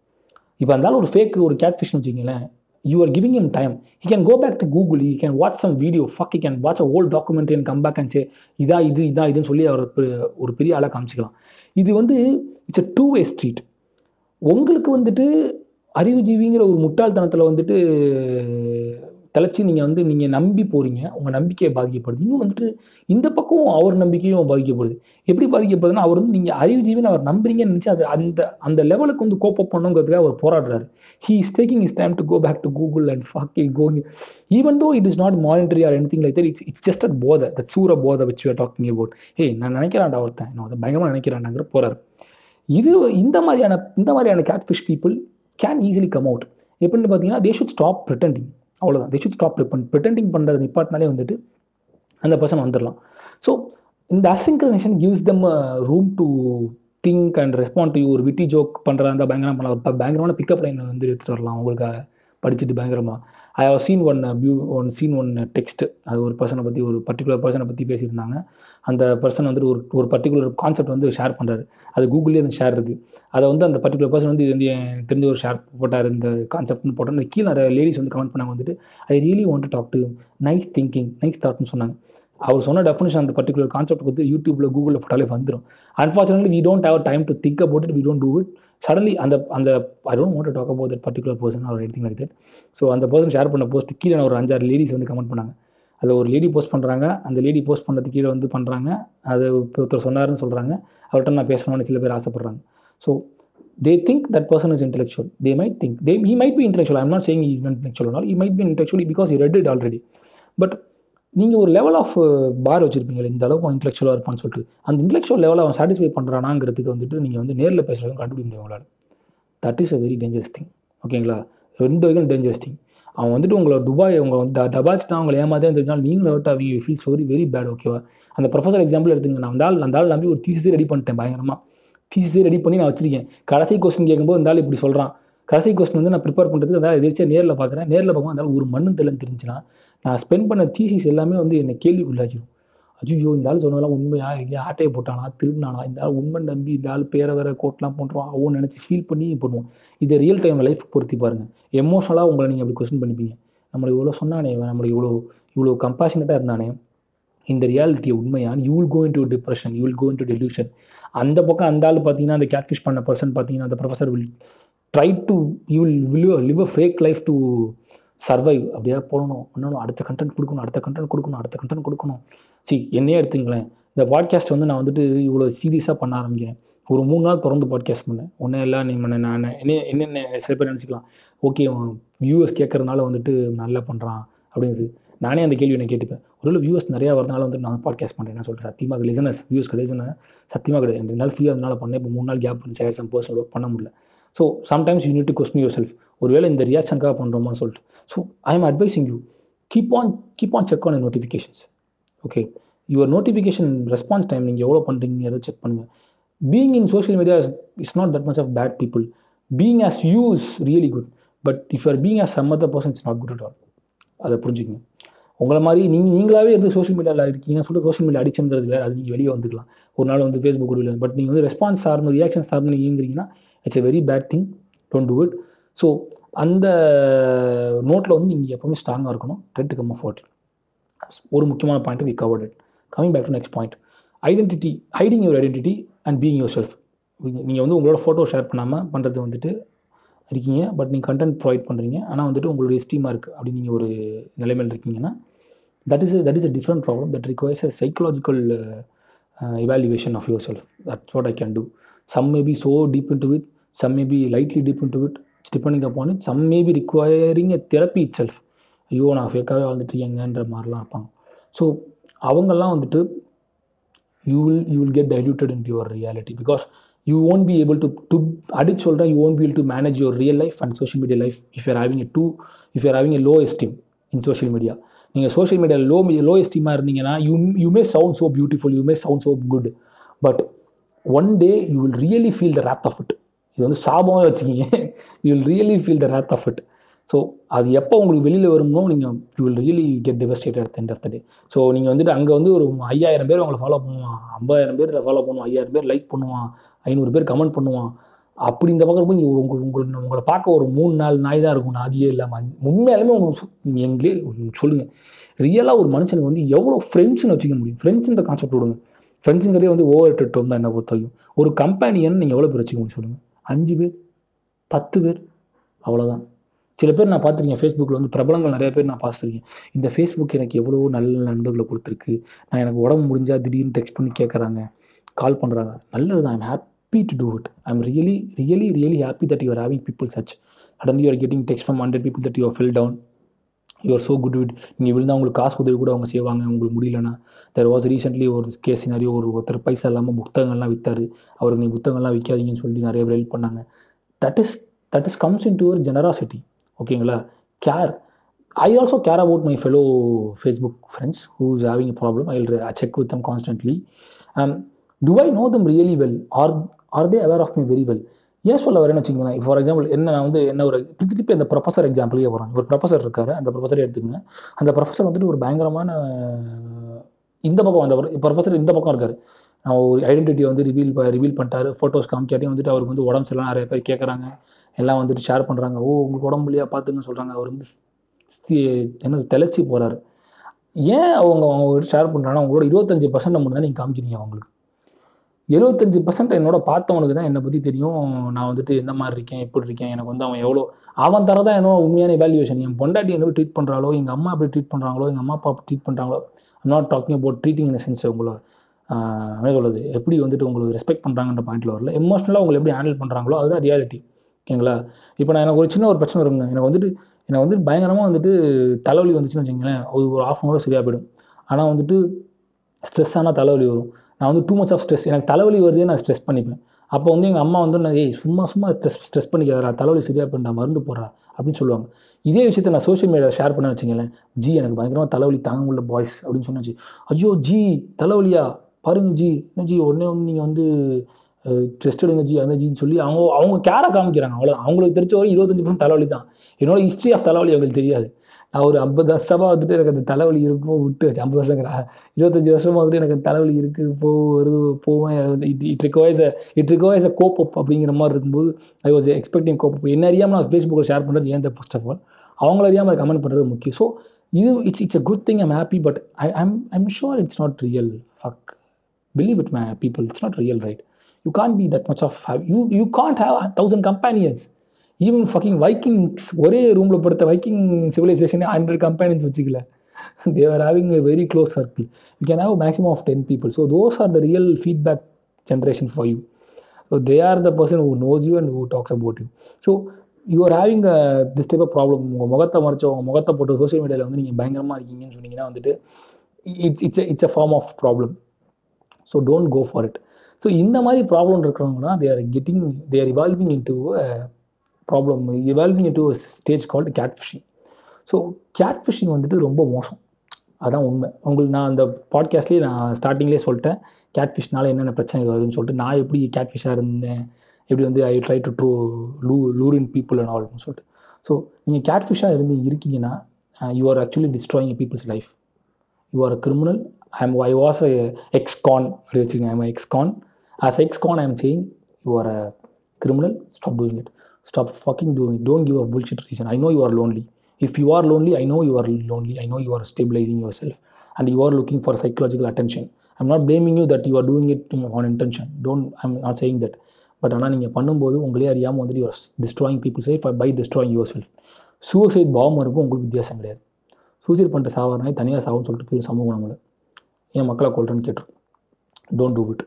இப்போ இருந்தாலும் ஒரு ஃபேக் ஒரு கேட் ஃபிஷ்னு வச்சுக்கீங்களேன் you are giving him time he can go back to Google he can watch some video fuck he can watch a old document and come back and say இதா இது இதா இதுன்னு சொல்லி அவர் ஒரு பெரிய ஆளாக காமிச்சிக்கலாம். இது வந்து it's a two way street உங்களுக்கு வந்துட்டு அறிவுஜீவிங்கிற ஒரு முட்டாள்தனத்தில் வந்துட்டு தெளிச்சு நீங்கள் வந்து நீங்கள் நம்பி போகிறீங்க உங்கள் நம்பிக்கையை பாதிக்கப்படுது. இன்னும் வந்துட்டு இந்த பக்கம் அவர் நம்பிக்கையும் பாதிக்கப்படுது. எப்படி பாதிக்கப்படுதுன்னா அவர் வந்து நீங்கள் அறிவுஜீவின்னு அவர் நம்புறீங்கன்னு நினச்சி அது அந்த அந்த லெவலுக்கு வந்து கோப்பப் பண்ணுங்கிறதுக்காக அவர் போராடுறாரு. He is taking his time to go back to Google and fuck going even though it is not monetary or any like that it's it's just at போத தட் சூர போத வச்சு ஆர் டாக்கிங் அபவுட் ஹே நான் நினைக்கிறான்டா ஒருத்தன். நான் அதை பயங்கரமாக நினைக்கிறான்டாங்கிற போறாரு. இது இந்த மாதிரியான இந்த மாதிரியான catfish people can easily come out எப்படின்னு பார்த்தீங்கன்னா தே ஷுட் ஸ்டாப் ப்ரிட்டண்டிங் அவ்வளோதான் தே ஷுட் ஸ்டாப் ப்ரிட்டண்டிங் பண்ணுறது நிப்பாட்டினாலே வந்துட்டு அந்த பர்சன் வந்துடலாம். ஸோ இந்த asynchronization gives them room to think and respond to ஒரு விட்டி ஜோக் பண்ணுறதா இருந்தால் பயங்கரமாக பண்ணலாம். ஒரு பயங்கரமான பிக்கப் லைன் வந்து எடுத்துகிட்டு வரலாம். உங்களுக்காக படிச்சுட்டு பயங்கரமாக I have seen one view one seen one text அது ஒரு பர்சனை பற்றி ஒரு பர்டிகுலர் பர்சனை பற்றி பேசியிருந்தாங்க. அந்த பர்சன் வந்துட்டு ஒரு ஒரு பர்டிகுலர் கான்செப்ட் வந்து ஷேர் பண்ணுறாரு அது கூகுள்லேயே அந்த ஷேர் இருக்குது அதை வந்து அந்த பர்டிகுலர் பர்சன் வந்து இது வந்து தெரிஞ்ச ஒரு ஷேர் போட்டார். இந்த கான்செப்ட்னு போட்டோம் அந்த கீழே நிறைய லேடிஸ் வந்து கமெண்ட் பண்ணாங்க வந்துட்டு I really want talk to nice thinking nice தாட்னு சொன்னாங்க. அவர் சொன்ன டெஃபினேஷன் அந்த பர்டிகுலர் கான்செப்ட் வந்து யூடியூப்பில் கூகுளில் போட்டாலே வந்துடும் unfortunately we don't have time to think about it we don't do it suddenly அந்த அந்த I don't want talk about that particular person our எடுத்திங் like that so அந்த பர்சன் ஷேர் பண்ண போஸ்ட் கீழே ஒரு அஞ்சாறு லேடிஸ் வந்து கமெண்ட் பண்ணாங்க. அதில் ஒரு லேடி போஸ்ட் பண்ணுறாங்க அந்த லேடி போஸ்ட் பண்ணுறது கீழே வந்து பண்ணுறாங்க அது ஒருத்தர் சொன்னாருன்னு சொல்கிறாங்க அவர்கிட்ட நான் பேசணும்னு சில பேர் ஆசைப்பட்றாங்க. So they think that person is intellectual they might think they he might be intellectual I'm not saying is is he might be not. He might be intellectual because but நீங்கள் ஒரு லெவல் ஆஃப் பார் uh, வச்சுருப்பீங்களா இந்த அளவுக்கு இன்டெலெக்சுவலாக இருப்பான்னு சொல்லிட்டு. அந்த intellectual லெவலில் அவன் சாட்டிஸ்ஃபை பண்ணுறானாங்கிறதுக்கு வந்துட்டு நீங்கள் வந்து நேரில் பேசுகிறவங்க கண்டுபிடிக்க முடியும் உங்களால். That is a very dangerous thing ஓகேங்களா ரெண்டு வகையும் டேஞ்சரஸ் திங் அவன் வந்துட்டு உங்களை துபாய் உங்களை வந்து டபாச் தான் அவங்களை ஏமாதே தெரிஞ்சாலும் நீங்களும் அவுட் ஆகி you feel very very bad ஓகேவா அந்த ப்ரொஃபஸர் எக்ஸாம்பிள் எடுத்துங்க நான் வந்தால் அந்த ஆள் நம்பி ஒரு தீசிஸே ரெடி பண்ணிட்டேன் பயங்கரமாக தீசிஸே ரெடி பண்ணி நான் வச்சிருக்கேன். கடைசி கொஸ்டின் கேட்கும்போது இருந்தாலும் இப்படி சொல்கிறான் கடைசி கொஸ்டின் வந்து நான் ப்ரிப்பேர் பண்ணுறதுக்கு அதாவது எதிர்த்து நேரில் பார்க்குறேன் நேரில் பார்க்கும்போது அதனால் ஒரு மண்ணும் தெரியலன்னு தெரிஞ்சுன்னா நான் ஸ்பெண்ட் பண்ண தீசிஸ் எல்லாமே வந்து என்னை கேள்விக்குள்ளாச்சிடும் ஐயோ இந்த ஆள் சொன்னதெல்லாம் உண்மையா? எங்கேயா ஆட்டையை போட்டானா? திருடினானா? இந்த ஆள் உண்மை நம்பி இந்த ஆள் பேர வேற கோட்லாம் பண்ணுறான் அவன் நினச்சி ஃபீல் பண்ணி பண்ணுவோம் இதை ரியல் டைம் லைஃப் பொருத்தி பாருங்கள் எமோஷனலாக உங்களை நீங்கள் அப்படி கொஸ்டின் பண்ணிப்பீங்க. நம்மளை இவ்வளோ சொன்னானே இவன் நம்மளை இவ்வளோ இவ்வளோ கம்பாஷனட்டாக இருந்தானே இந்த ரியாலிட்டியை உண்மையான you will go into depression you will go into delusion அந்த பக்கம் அந்த ஆள் பார்த்தீங்கன்னா அந்த கேட்ஃபிஷ் பண்ண பர்சன் பார்த்தீங்கன்னா அந்த professor will try to you will live live a fake life to survive அப்படியே போகணும் பண்ணணும் அடுத்த கண்டென்ட் கொடுக்கணும் அடுத்த கண்டென்ட் கொடுக்கணும் அடுத்த கண்டென்ட் கொடுக்கணும். சி என்னையே எடுத்துங்களேன். இந்த பாட்காஸ்ட் வந்து நான் வந்துட்டு இவ்வளோ சீரியஸாக பண்ண ஆரம்பிக்கிறேன். ஒரு மூணு நாள் தொடர்ந்து பாட்காஸ்ட் பண்ணேன். ஒன்றும் இல்லை நீ நான் என்ன என்னென்ன சில பேர் நினச்சிக்கலாம். ஓகே வியூவர்ஸ் கேட்கறதுனால வந்துட்டு நல்லா பண்ணுறான் அப்படிங்கிறது நானே அந்த கேள்வி என்ன கேட்டுப்பேன். ஒரு வியூவர்ஸ் நிறையா வரதுனால வந்து நான் பாட்காஸ்ட் பண்ணுறேன் சொல்லிட்டு சத்தியமாக லிசனஸ் வியூஸ் லிசனர் சத்தியமாக கிடையாது. ரெண்டு நாள் ஃப்ரீயாக அதனால் பண்ணேன். இப்போ மூணு நாள் கேப் பண்ணி சேர் பர்சனல் ஒர்க் பண்ண முடியல. So sometimes you need to question yourself ஒருவேளை இந்த ரியாக்ஷனுக்காக பண்ணுறோமான்னு சொல்லிட்டு. So I am advising you keep on keep on check on notifications okay your notification response time நீங்கள் எவ்வளோ பண்ணுறீங்க எதாவது செக் பண்ணுங்கள் being in social media is not that much of bad people being as you is really good but if you're being as some other person it's not good at all அதை புரிஞ்சுக்கணும் உங்களை மாதிரி நீங்கள் நீங்களாவே இருந்து social மீடியாவில் இருக்கீங்கன்னு சொல்லிட்டு சோஷியல் மீடியா அடிச்சுன்றது வேறு. அது நீங்கள் வெளியே வந்துக்கலாம். ஒரு நாள் வந்து ஃபேஸ்புக் வெளியில் பட் நீங்கள் வந்து ரெஸ்பான்ஸ் சார்ந்து ரியாக்ஷன் சார்ந்து நீங்கள் இயங்குறீங்கன்னா it's a very bad thing don't do it so அந்த நோட்டில் வந்து நீங்கள் எப்போவுமே ஸ்ட்ராங்காக இருக்கணும். ட்ரெட் கம் அஃபோர்ட் ஒரு முக்கியமான point we covered it coming back to next point identity hiding your identity and being yourself நீங்கள் வந்து உங்களோட ஃபோட்டோ ஷேர் பண்ணாமல் பண்ணுறது வந்துட்டு இருக்கீங்க. பட் நீங்கள் கண்டென்ட் ப்ரொவைட் பண்ணுறீங்க ஆனால் வந்துட்டு உங்களுடைய ஸ்டீமாக இருக்குது அப்படின்னு நீங்கள் ஒரு நிலைமையில் இருக்கீங்கன்னா that is that is a different problem that requires a psychological evaluation of yourself that's what I can do some may be so deep into with some may be lightly deep into it it's depending upon it. Some may be requiring a therapy itself. ஐயோ நான் ஃபேக்காகவே வாழ்ந்துட்டுருக்கேங்கன்ற மாதிரிலாம் இருப்பாங்க. So அவங்கெல்லாம் வந்துட்டு you will you will get diluted in your reality because you won't be able to to அடிச்சு சொல்கிறேன் you won't be to manage your real life and social media life if you're having a to if you're having a low esteem in social media நீங்கள் social மீடியாவில் low low எஸ்டீமாக இருந்தீங்கன்னா you you may sound so beautiful you may sound so good but one day you will really feel the wrath of it இது வந்து சாபமாக வச்சுக்கிங்க. You will really feel the wrath of it so அது எப்போ உங்களுக்கு வெளியில் வருமோ நீங்கள் you will really get devastated at end of the day so நீங்கள் வந்துட்டு அங்கே வந்து ஒரு ஐயாயிரம் பேர் உங்களை ஃபாலோ பண்ணுவான். ஐம்பதாயிரம் பேர் ஃபாலோ பண்ணுவான். ஐயாயிரம் பேர் லைக் பண்ணுவான். ஐநூறு பேர் கமெண்ட் பண்ணுவான். அப்படி இந்த பக்கம் போய் உங்கள் உங்களுக்கு உங்களை உங்களை பார்க்க ஒரு மூணு நாலு நாய் தான் இருக்கும். நாதியே இல்லாமல் உண்மையாலுமே உங்களுக்கு எங்களே சொல்லுங்கள் ரியலாக ஒரு மனுஷனுக்கு வந்து எவ்வளோ ஃப்ரெண்ட்ஸ்னு வச்சுக்க முடியும். ஃப்ரெண்ட்ஸுன்ற கான்செப்ட் விடுங்க. ஃப்ரெண்ட்ஸுங்கிறதே வந்து ஓவர் டெட் தான் என்ன பொறுத்தவரைக்கும் ஒரு கம்பெனியன்னு நீங்கள் எவ்வளோ பேர் வச்சுக்க முடியும் சொல்லுங்கள் அஞ்சு பேர் பத்து பேர் அவ்வளோதான் சில பேர் நான் பார்த்துருக்கேன் ஃபேஸ்புக்கில் வந்து பிரபலங்கள் நிறைய பேர் நான் பார்த்துருக்கேன். இந்த ஃபேஸ்புக் எனக்கு எவ்வளோ நல்ல நண்பர்களை கொடுத்துருக்கு. நான் எனக்கு உடம்பு முடிஞ்சால் திடீர்னு டெக்ஸ்ட் பண்ணி கேட்குறாங்க கால் பண்ணுறாங்க நல்லது தான் I'm happy to do it I'm really really really happy that you're having people such suddenly you're getting text from hundred people that you're fill down your so good with நீங்கள் விழுந்தா உங்களுக்கு காசு உதவி கூட அவங்க செய்வாங்க உங்களுக்கு முடியலன்னா. தெர் வாஸ் ரீசென்ட்லி ஒரு கேஸ் நிறைய ஒரு ஒருத்தர் பைசா இல்லாமல் புத்தகங்கள்லாம் விற்றாரு அவருக்கு நீ புத்தகங்கள்லாம் விற்காதீங்கன்னு சொல்லி நிறைய பேர் ஹெல்ப் பண்ணாங்க. That is that is comes into ஒரு ஜெனராசிட்டி ஓகேங்களா care I also care about my fellow Facebook friends who is having a problem I I check with them constantly to I know them really well are are they aware of me very well ஏன் சொல்ல வரேன்னு வச்சுக்கோங்களேன். For example என்ன நான் வந்து என்ன ஒரு திருப்பி அந்த ப்ரொஃபஸர் எக்ஸாம்பிளே வரும் ஒரு ப்ரொஃபஸர் இருக்காரு அந்த ப்ரொஃபஸரை எடுத்துக்கங்க. அந்த ப்ரொஃபஸர் வந்துட்டு ஒரு பயங்கரமான இந்த பக்கம் அந்த ப்ரொஃபஸர் இந்த பக்கம் இருக்காரு. நான் ஒரு ஐடென்டிட்டியை வந்து ரிவீல் ரிவீல் பண்ணிட்டாரு. ஃபோட்டோஸ் காமிக்காட்டியும் வந்துட்டு அவருக்கு வந்து உடம்பு சரியில்லாம் நிறைய பேர் கேட்குறாங்க எல்லாம் வந்துட்டு ஷேர் பண்ணுறாங்க ஓ உங்களுக்கு உடம்பு இல்லையா? பார்த்துங்கன்னு சொல்கிறாங்க அவர் வந்து என்ன தெளிச்சு போகிறாரு ஏன் அவங்க அவங்க ஷேர் பண்ணுறாங்கன்னா அவங்களோட இருபத்தஞ்சு பர்சன்ட் மட்டும் தான் நீங்கள் காமிக்கிறீங்க அவங்களுக்கு. எழுபத்தஞ்சு பர்சன்ட் என்னோட பார்த்தவனுக்கு தான் என்னை பற்றி தெரியும். நான் வந்துட்டு எந்த மாதிரி இருக்கேன் எப்படி இருக்கேன் எனக்கு வந்து அவன் எவ்வளோ அவன் தரதான் என்ன உண்மையான வேல்யூவேஷன் என் பொண்டாட்டி என்ன ட்ரீட் பண்ணுறாளோ எங்கள் அம்மா எப்படி ட்ரீட் பண்ணுறாங்களோ எங்கள் அம்மா அப்பா ட்ரீட் பண்ணுறாங்களோ not talking about treating in sense உங்களை என்ன சொல்லுது எப்படி வந்துட்டு உங்களுக்கு ரெஸ்பெக்ட் பண்ணுறாங்கன்ற பாயிண்ட்ல வரல. எமோஷனலாக உங்களை எப்படி ஹேண்டில் பண்ணுறாங்களோ அதுதான் ரியாலிட்டி ஓகேங்களா இப்போ நான் எனக்கு ஒரு சின்ன ஒரு பிரச்சனை வருங்க. எனக்கு வந்துட்டு எனக்கு வந்துட்டு பயங்கரமாக வந்துட்டு தலைவலி வந்துச்சுன்னு வச்சுங்களேன் ஒரு ஒரு ஆஃப் அன் ஹவர் சரியாக போயிடும். ஆனால் வந்துட்டு ஸ்ட்ரெஸ் ஆனால் தலைவலி வரும். நான் வந்து டூ மச் ஆஃப் ஸ்ட்ரெஸ் எனக்கு தலைவலி வருதே நான் ஸ்ட்ரெஸ் பண்ணிப்பேன். அப்போ வந்து எங்கள் அம்மா வந்து நான் ஏய் சும்மா சும்மா ஸ்ட்ரெஸ் ஸ்ட்ரெஸ் பண்ணிக்காதரா தலைவலி சரியாக பண்ணா மருந்து போடுறா அப்படின்னு சொல்லுவாங்க. இதே விஷயத்தை நான் சோஷியல் மீடியா ஷேர் பண்ண வச்சுங்களேன் ஜி எனக்கு பயங்கரமாக தலைவலி தாங்க முடியல பாய்ஸ் அப்படின்னு சொன்னாச்சு. ஐயோ ஜி தலைவலியா? பாருங்க ஜி. என்ன ஜி உடனே வந்து நீங்கள் வந்து டெஸ்ட் எடுங்க ஜி அந்த ஜின்னு சொல்லி அவங்க அவங்க கேரை காமிக்கிறாங்க அவ்வளோ அவங்களுக்கு தெரிஞ்ச வரை இருபத்தஞ்சி பர்சன்ட் தலைவலி தான். என்னோட ஹிஸ்ட்ரி ஆஃப் தலைவலி அவங்களுக்கு தெரியாது. நான் ஒரு ஐம்பது வருஷமாக வந்துட்டு எனக்கு அந்த தலைவலி இருக்கும் விட்டு வச்சு ஐம்பது வருஷங்கிற. இருபத்தஞ்சி வருஷமாக வந்துட்டு எனக்கு தலைவலி இருக்குது போ வருது போவேன். It it requires it requires a cope up அப்படிங்கிற மாதிரி இருக்கும்போது ஐ வாஸ் எக்ஸ்பெக்டிங் கோப் அப் என்ன அறியாமல் நான் ஃபேஸ்புக்கில் ஷேர் பண்ணுறது ஏன் ஃபர்ஸ்ட் ஆஃப் ஆல் அவங்கள அறியாமல் கமெண்ட் பண்ணுறது முக்கியம். ஸோ இது it's it's a good thing I'm happy but I I'm I'm sure it's not real fuck believe it my people it's not real right you can't be that much of you you can't have thousand companions even fucking Vikings ஒரே ரூமில் படுத்த Viking சிவிலைசேஷனே hundred companies வச்சுக்கல they're having a very close circle you can have maximum of ten people so those are the real feedback generation for you so they are the person who knows you and who talks about you so you are having a this type of problem உங்கள் முகத்தை மறைச்சோ உங்கள் முகத்தை போட்டு social மீடியாவில் வந்து நீங்கள் பயங்கரமாக இருக்கீங்கன்னு சொன்னீங்கன்னா வந்துட்டு it's it's it's a form of problem so don't go for it so இந்த மாதிரி problem இருக்கிறவங்கன்னா they are getting they are evolving into problem evolving to stage called catfishing so catfishing வந்துட்டு ரொம்ப மோசம். அதான் உண்மை. உங்களுக்கு நான் அந்த பாட்காஸ்ட்லேயே நான் ஸ்டார்டிங்லேயே சொல்லிட்டேன். கேட் ஃபிஷ்னால என்னென்ன பிரச்சனை வருதுன்னு சொல்லிட்டு நான் எப்படி கேட் ஃபிஷ்ஷாக இருந்தேன்? எப்படி வந்து I try to true lure lure in people and ஆல்னு சொல்லிட்டு. ஸோ நீங்கள் கேட் ஃபிஷ்ஷாக இருந்து இருக்கீங்கன்னா you are actually destroying people's life you are a criminal am I was a ex con அப்படி வச்சுக்கோங்க I'm ex con as ex con I am saying you are a criminal stop doing it stop fucking doing don't give a bullshit reason I know you are lonely if you are lonely I know you are lonely I know you are stabilising yourself and you are looking for psychological attention I'm not blaming you that you are doing it on intention don't I'm not saying that but ஆனால் நீங்கள் பண்ணும்போது உங்களே அறியாமல் வந்துட்டு you are destroying people safe by destroying yourself suicide பாம்பருக்கும் உங்களுக்கு வித்தியாசம் கிடையாது. Suicide பண்ணுற சாவறனாய் தனியாக சாவுன்னு சொல்லிட்டு போய் சமூகம் நம்மளை ஏன் மக்களை கொள்றேன்னு கேட்டுரும் டோன்ட் டூ இட்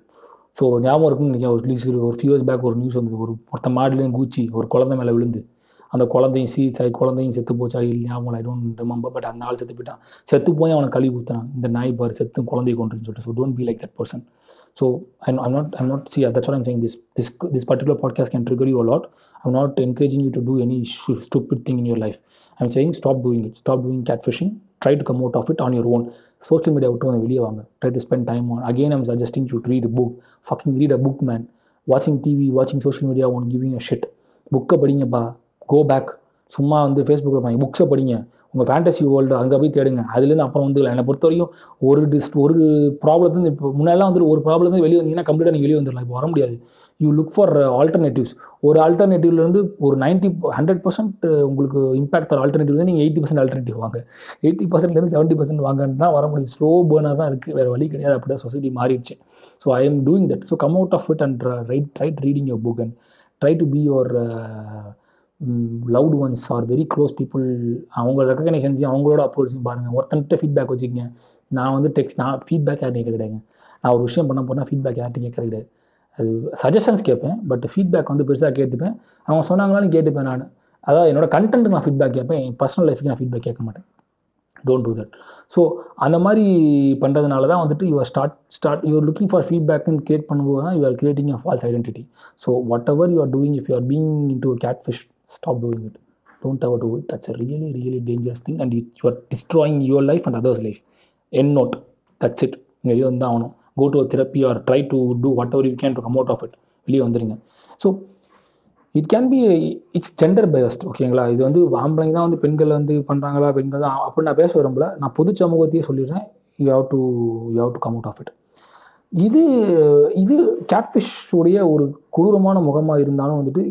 ஸோ ஞாபகம் இருக்குன்னு நினைக்கிறேன். ஒரு லீஸ் ஒரு ஃபியூ இயர்ஸ் பேக் ஒரு நியூஸ் வந்தது. ஒரு மொத்த மாடுலேயும் கூச்சி ஒரு குழந்தை மேலே விழுந்து. அந்த குழந்தையும் சீ சாய் குழந்தையும் செத்து போச்சா? இல்லை ஞாபகம் ஐ டோன்ட் ரிமெம்பர் பட் அந்த ஆள் செத்து போயிட்டான். செத்து போய் அவனை கழுவி ஊற்றினான் இந்த நாய் பாரு செத்து குழந்தைய கொண்டுன்னு சொல்லிட்டு. So don't be like that person so I I'm not I'm not see that's what I'm saying. This this this particular podcast can trigger you lot I'm not encouraging you to do any any thing in your life I'm saying stop doing it stop doing catfishing try to come out of it on your own social media விட்டு வந்து வெளியே வாங்க try to spend time on again I'm suggesting you read book fucking read a book man வாட்சிங் TV வாட்சிங் social media one giving a shit புக்கை படிங்கப்பா go back சும்மா வந்து ஃபேஸ்புக்கில் பாருங்க புக்ஸை படிங்க. உங்கள் ஃபேண்டசி வேர்ல்டு அங்கே போய் தேடுங்க. அதுலேருந்து அப்புறம் வந்து என்னை பொறுத்த வரைக்கும் ஒரு டிஸ்ட் ஒரு ப்ராப்ளத்துலேருந்து இப்போ முன்னாடிலாம் வந்து ஒரு ப்ராப்ளம் வெளியே வந்தீங்கன்னா கம்ப்ளீட்டாக நீங்கள் வெளியே வந்துடலாம். இப்போ வர முடியாது. யூ லுக் ஃபார் ஆல்டர்னேட்டிவ்ஸ் ஒரு ஆல்டர்னேட்டிவ்லேருந்து ஒரு நைன்ட்டி ஹண்ட்ரட் பர்சன்ட் உங்களுக்கு இம்பாக்ட் தர ஆல்டர்னேட்டிவ் நீங்கள் எயிட்டி பர்சன்ட் ஆல்டர்னேட்டிவ் வாங்க. எயிட்டி பர்சன்ட்லேருந்து செவன்ட்டி பர்சன்ட் வாங்கன்னு தான் வர முடியும். ஸ்லோ பேர்னாக தான் இருக்குது வேறு வழி கிடையாது. அப்படி தான் சொசைட்டி மாறிடுச்சு so I am doing that so come out of it and right right reading your book and try to be your loved ones or very close people அவங்க ரெக்கக்னேஷன்ஸையும் அவங்களோட அப்ரோச்சையும் பாருங்கள் ஒருத்தன்கிட்ட ஃபீட்பேக் வச்சுக்கங்க. நான் வந்து டெக்ஸ்ட் நான் ஃபீட்பேக் யார்ட்டையும் கேட்க நான் ஒரு விஷயம் பண்ண போனால் ஃபீட்பேக் யார்ட்டையும் கேட்கறது கிடையாது. அது சஜஷன்ஸ் கேட்பேன் பட் ஃபீட்பேக் வந்து பெருசாக கேட்டுப்பேன். அவங்க சொன்னாங்களாலும் கேட்டுப்பேன் நான். அதாவது என்னோட கண்டென்ட் நான் ஃபீட்பேக் கேட்பேன். என் பர்சனல் லைஃப்க்கு நான் ஃபீட்பேக் கேட்க மாட்டேன். டோன்ட் டூ தட் ஸோ அந்த மாதிரி பண்ணுறதுனால தான் வந்துட்டு your start start you are looking for ஃபீட்பேக்னு create பண்ணும்போது தான் you are creating a false identity so whatever you are doing if you are being into catfish stop doing it don't ever do it that's a really really dangerous thing and you are destroying your life and others life and note that's it நீங்கள் வெளியே வந்து ஆகணும். Go to therapy or try to do whatever you can to come out of it வெளியே வந்துடுங்க so it can be it's gender based ஓகேங்களா இது வந்து ஆம்பளைங்க தான் வந்து பெண்கள் வந்து பண்ணுறாங்களா பெண்கள் தான் அப்படி நான் பேச விரும்பல. நான் பொது சமூகத்தையே சொல்லிடுறேன். You have to you have to come out of it இது இது கேட்ஃபிஷ் உடைய ஒரு கொடூரமான முகமாக இருந்தாலும் வந்துட்டு